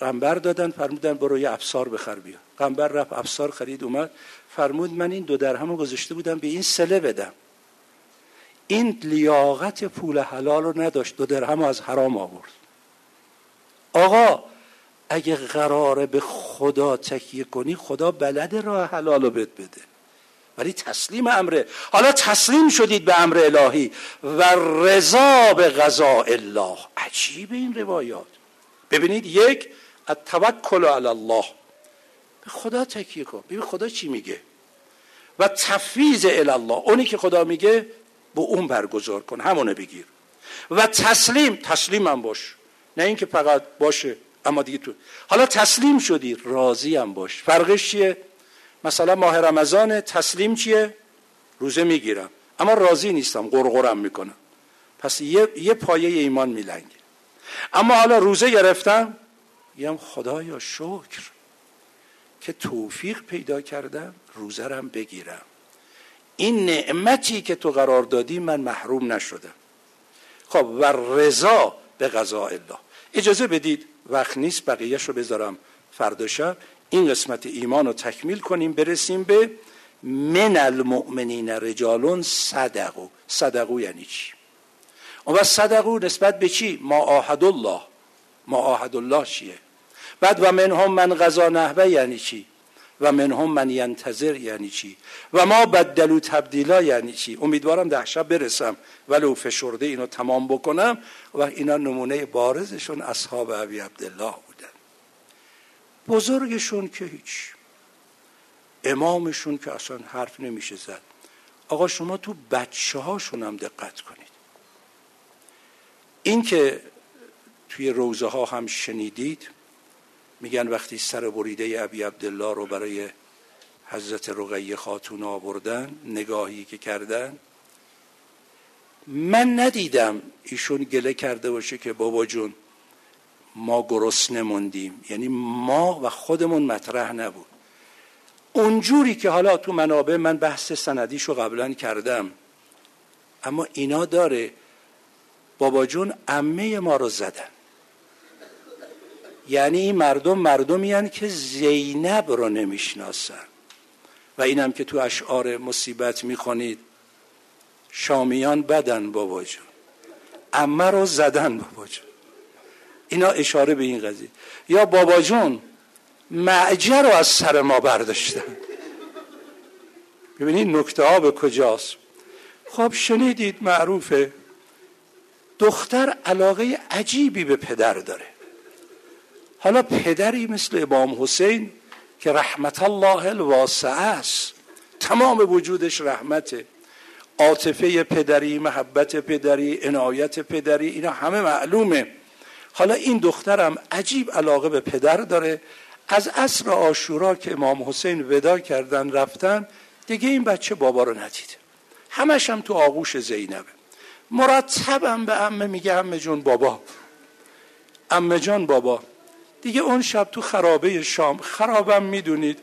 قنبر دادن. فرمودن برو یه ابسار بخر بیا. قنبر رفت ابسار خرید اومد. فرمود من این دو درهم رو گذاشته بودم به این سله بدم. این لیاقت پول حلال رو نداشت دو درهم از حرام آورد. آقا اگه قراره به خدا تکیه کنی خدا بلد راه حلال رو بد بده. ولی تسلیم امره. حالا تسلیم شدید به امر الهی و رضا به قضا الله. عجیب این روایات. ببینید یک التوکل علی الله. به خدا تکیه کن. ببین خدا چی میگه؟ و تفویض الله اونی که خدا میگه به اون برگزار کن. همونه بگیر. و تسلیم تسلیم هم باش. نه اینکه فقط باشه اما دیگه تو حالا تسلیم شدی راضی هم باش. فرقش چیه؟ مثلا ماه رمضان تسلیم چیه؟ روزه می‌گیرم. اما راضی نیستم قرقرم می‌کنم. پس یه, یه پایه ایمان میلنگه. اما حالا روزه گرفتم خدا خدایا شکر. که توفیق پیدا کردم روزه رم بگیرم. این نعمتی که تو قرار دادی من محروم نشدم. خب و رضا به قضاء الله. اجازه بدید وقت نیست بقیهش رو بذارم فردا شب. این قسمت ایمان رو تکمیل کنیم برسیم به من المؤمنین رجالون صدقو. صدقو یعنی چی؟ اون صدقو نسبت به چی؟ ما آهد الله. ما آهد الله چیه؟ بعد و منهم من غذا نحوه یعنی چی؟ و منهم من ینتظر یعنی چی؟ و ما بدلو تبدیلا یعنی چی؟ امیدوارم ده شب برسم ولو فشرده اینو تمام بکنم و اینا نمونه بارزشون اصحاب ابی عبدالله بودن. بزرگشون که هیچ. امامشون که اصلا حرف نمیشه زد. آقا شما تو بچه هاشون هم دقت کنید. این که توی روزه ها هم شنیدید میگن وقتی سر بریده ابی عبدالله رو برای حضرت رقیه خاتون آوردن نگاهی که کردن من ندیدم ایشون گله کرده باشه که بابا جون ما گرسنه موندیم یعنی ما و خودمون مطرح نبود. اونجوری که حالا تو منابع من بحث سندیشو قبلا کردم اما اینا داره بابا جون امه ما رو زدن. یعنی این مردم مردمی که زینب رو نمی‌شناسن. و اینم که تو اشعار مصیبت می‌خونید. شامیان بدن بابا جون. امه رو زدن بابا جون. اینا اشاره به این قضیه. یا بابا جون معجر رو از سر ما برداشتن. ببینید نکته ها به کجاست. خب شنیدید معروفه دختر علاقه عجیبی به پدر داره. حالا پدری مثل امام حسین که رحمت الله الواسعه است. تمام وجودش رحمته. عاطفه پدری محبت پدری عنایت پدری اینا همه معلومه. حالا این دخترم عجیب علاقه به پدر داره. از عصر آشورا که امام حسین ودا کردن رفتن دیگه این بچه بابا رو ندیده. همش هم تو آغوش زینبه. مرتبم به امه میگه امه جون بابا. امه جان بابا. دیگه اون شب تو خرابه شام خرابم می‌دونید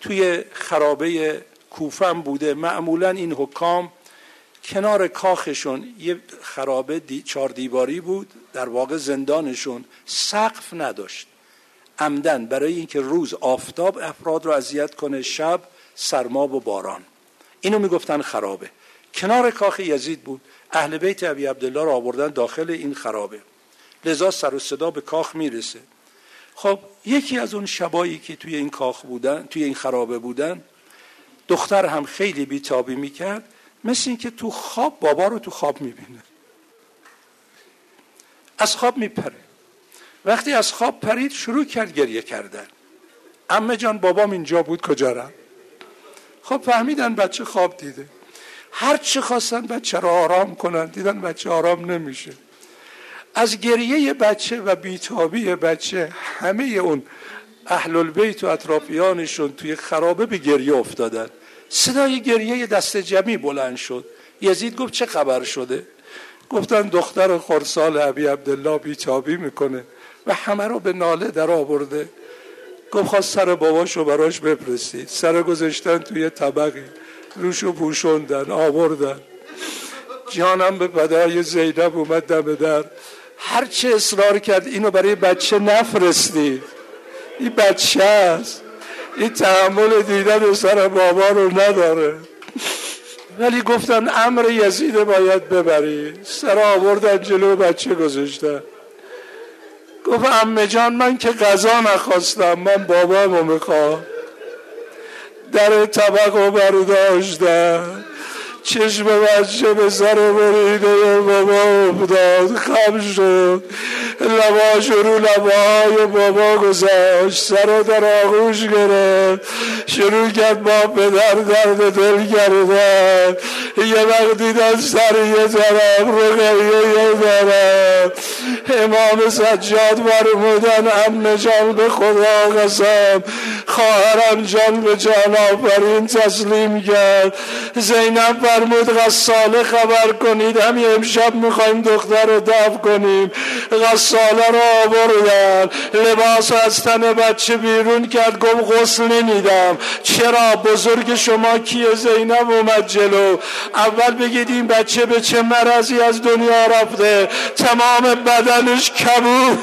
توی خرابه کوفم بوده. معمولا این حکام کنار کاخشون یه خرابه دی چار دیواری بود در واقع زندانشون سقف نداشت. عمدن برای اینکه روز آفتاب افراد رو اذیت کنه شب سرما و باران. اینو می‌گفتن خرابه. کنار کاخ یزید بود. اهل بیت ابی عبدالله رو آوردن داخل این خرابه. لذا سر و صدا به کاخ می‌رسه. خب یکی از اون شبایی که توی این کاخ بودن توی این خرابه بودن دختر هم خیلی بیتابی می‌کرد مثل اینکه تو خواب بابا رو تو خواب می‌بینه. از خواب میپره. وقتی از خواب پرید شروع کرد گریه کردن. امه جان بابام اینجا بود کجا رفت؟ خب فهمیدن بچه خواب دیده. هر چه خواستن بچه رو آرام کنن دیدن بچه آرام نمیشه. از گریه بچه و بیتابی بچه همه اون اهل البیت و اطرافیانشون توی خرابه به گریه افتادن. صدای گریه دست جمعی بلند شد. یزید گفت چه خبر شده؟ گفتن دختر خورسال عبی عبدالله بیتابی می‌کنه و همه رو به ناله در آورده. گفت خواست سر باباشو براش بپرسید سر گذاشتن توی طبقی. روشو پوشوندن آوردن. جانم به بدای زینب اومد دم در. هرچه اصرار کرد اینو برای بچه نفرستید این بچه است. این تحمل دیدن سر بابا رو نداره. ولی گفتن امر یزید باید ببری. سر آوردن جلو بچه گذاشتن. گفت امه جان من که غذا نخواستم من بابامو می‌خوام. در طبق رو برداشتم چشم بچه به سر بریده بابا افتاد. خم شد. لباش رو لبای بابا گذاشت. سر در آغوش گرفت. شروع کرد با پدر درد دل کردن. یه وقت دیدن سر یه طرف رقیه یه طرف امام سجاد برمودن ام جان به خدا قسم. خواهرم جان به جان آفرین تسلیم کرد. زینب فرمود غساله خبر کنید. همین امشب می‌خوایم دختر رو دف کنیم. غساله رو آوردن. لباس از تن بچه بیرون کرد. گفت غسل نمیدم. چرا؟ بزرگ شما کیه زینب؟ اومد جلو. اول بگید این بچه به چه مرضی از دنیا رفته؟ تمام بدنش کبود.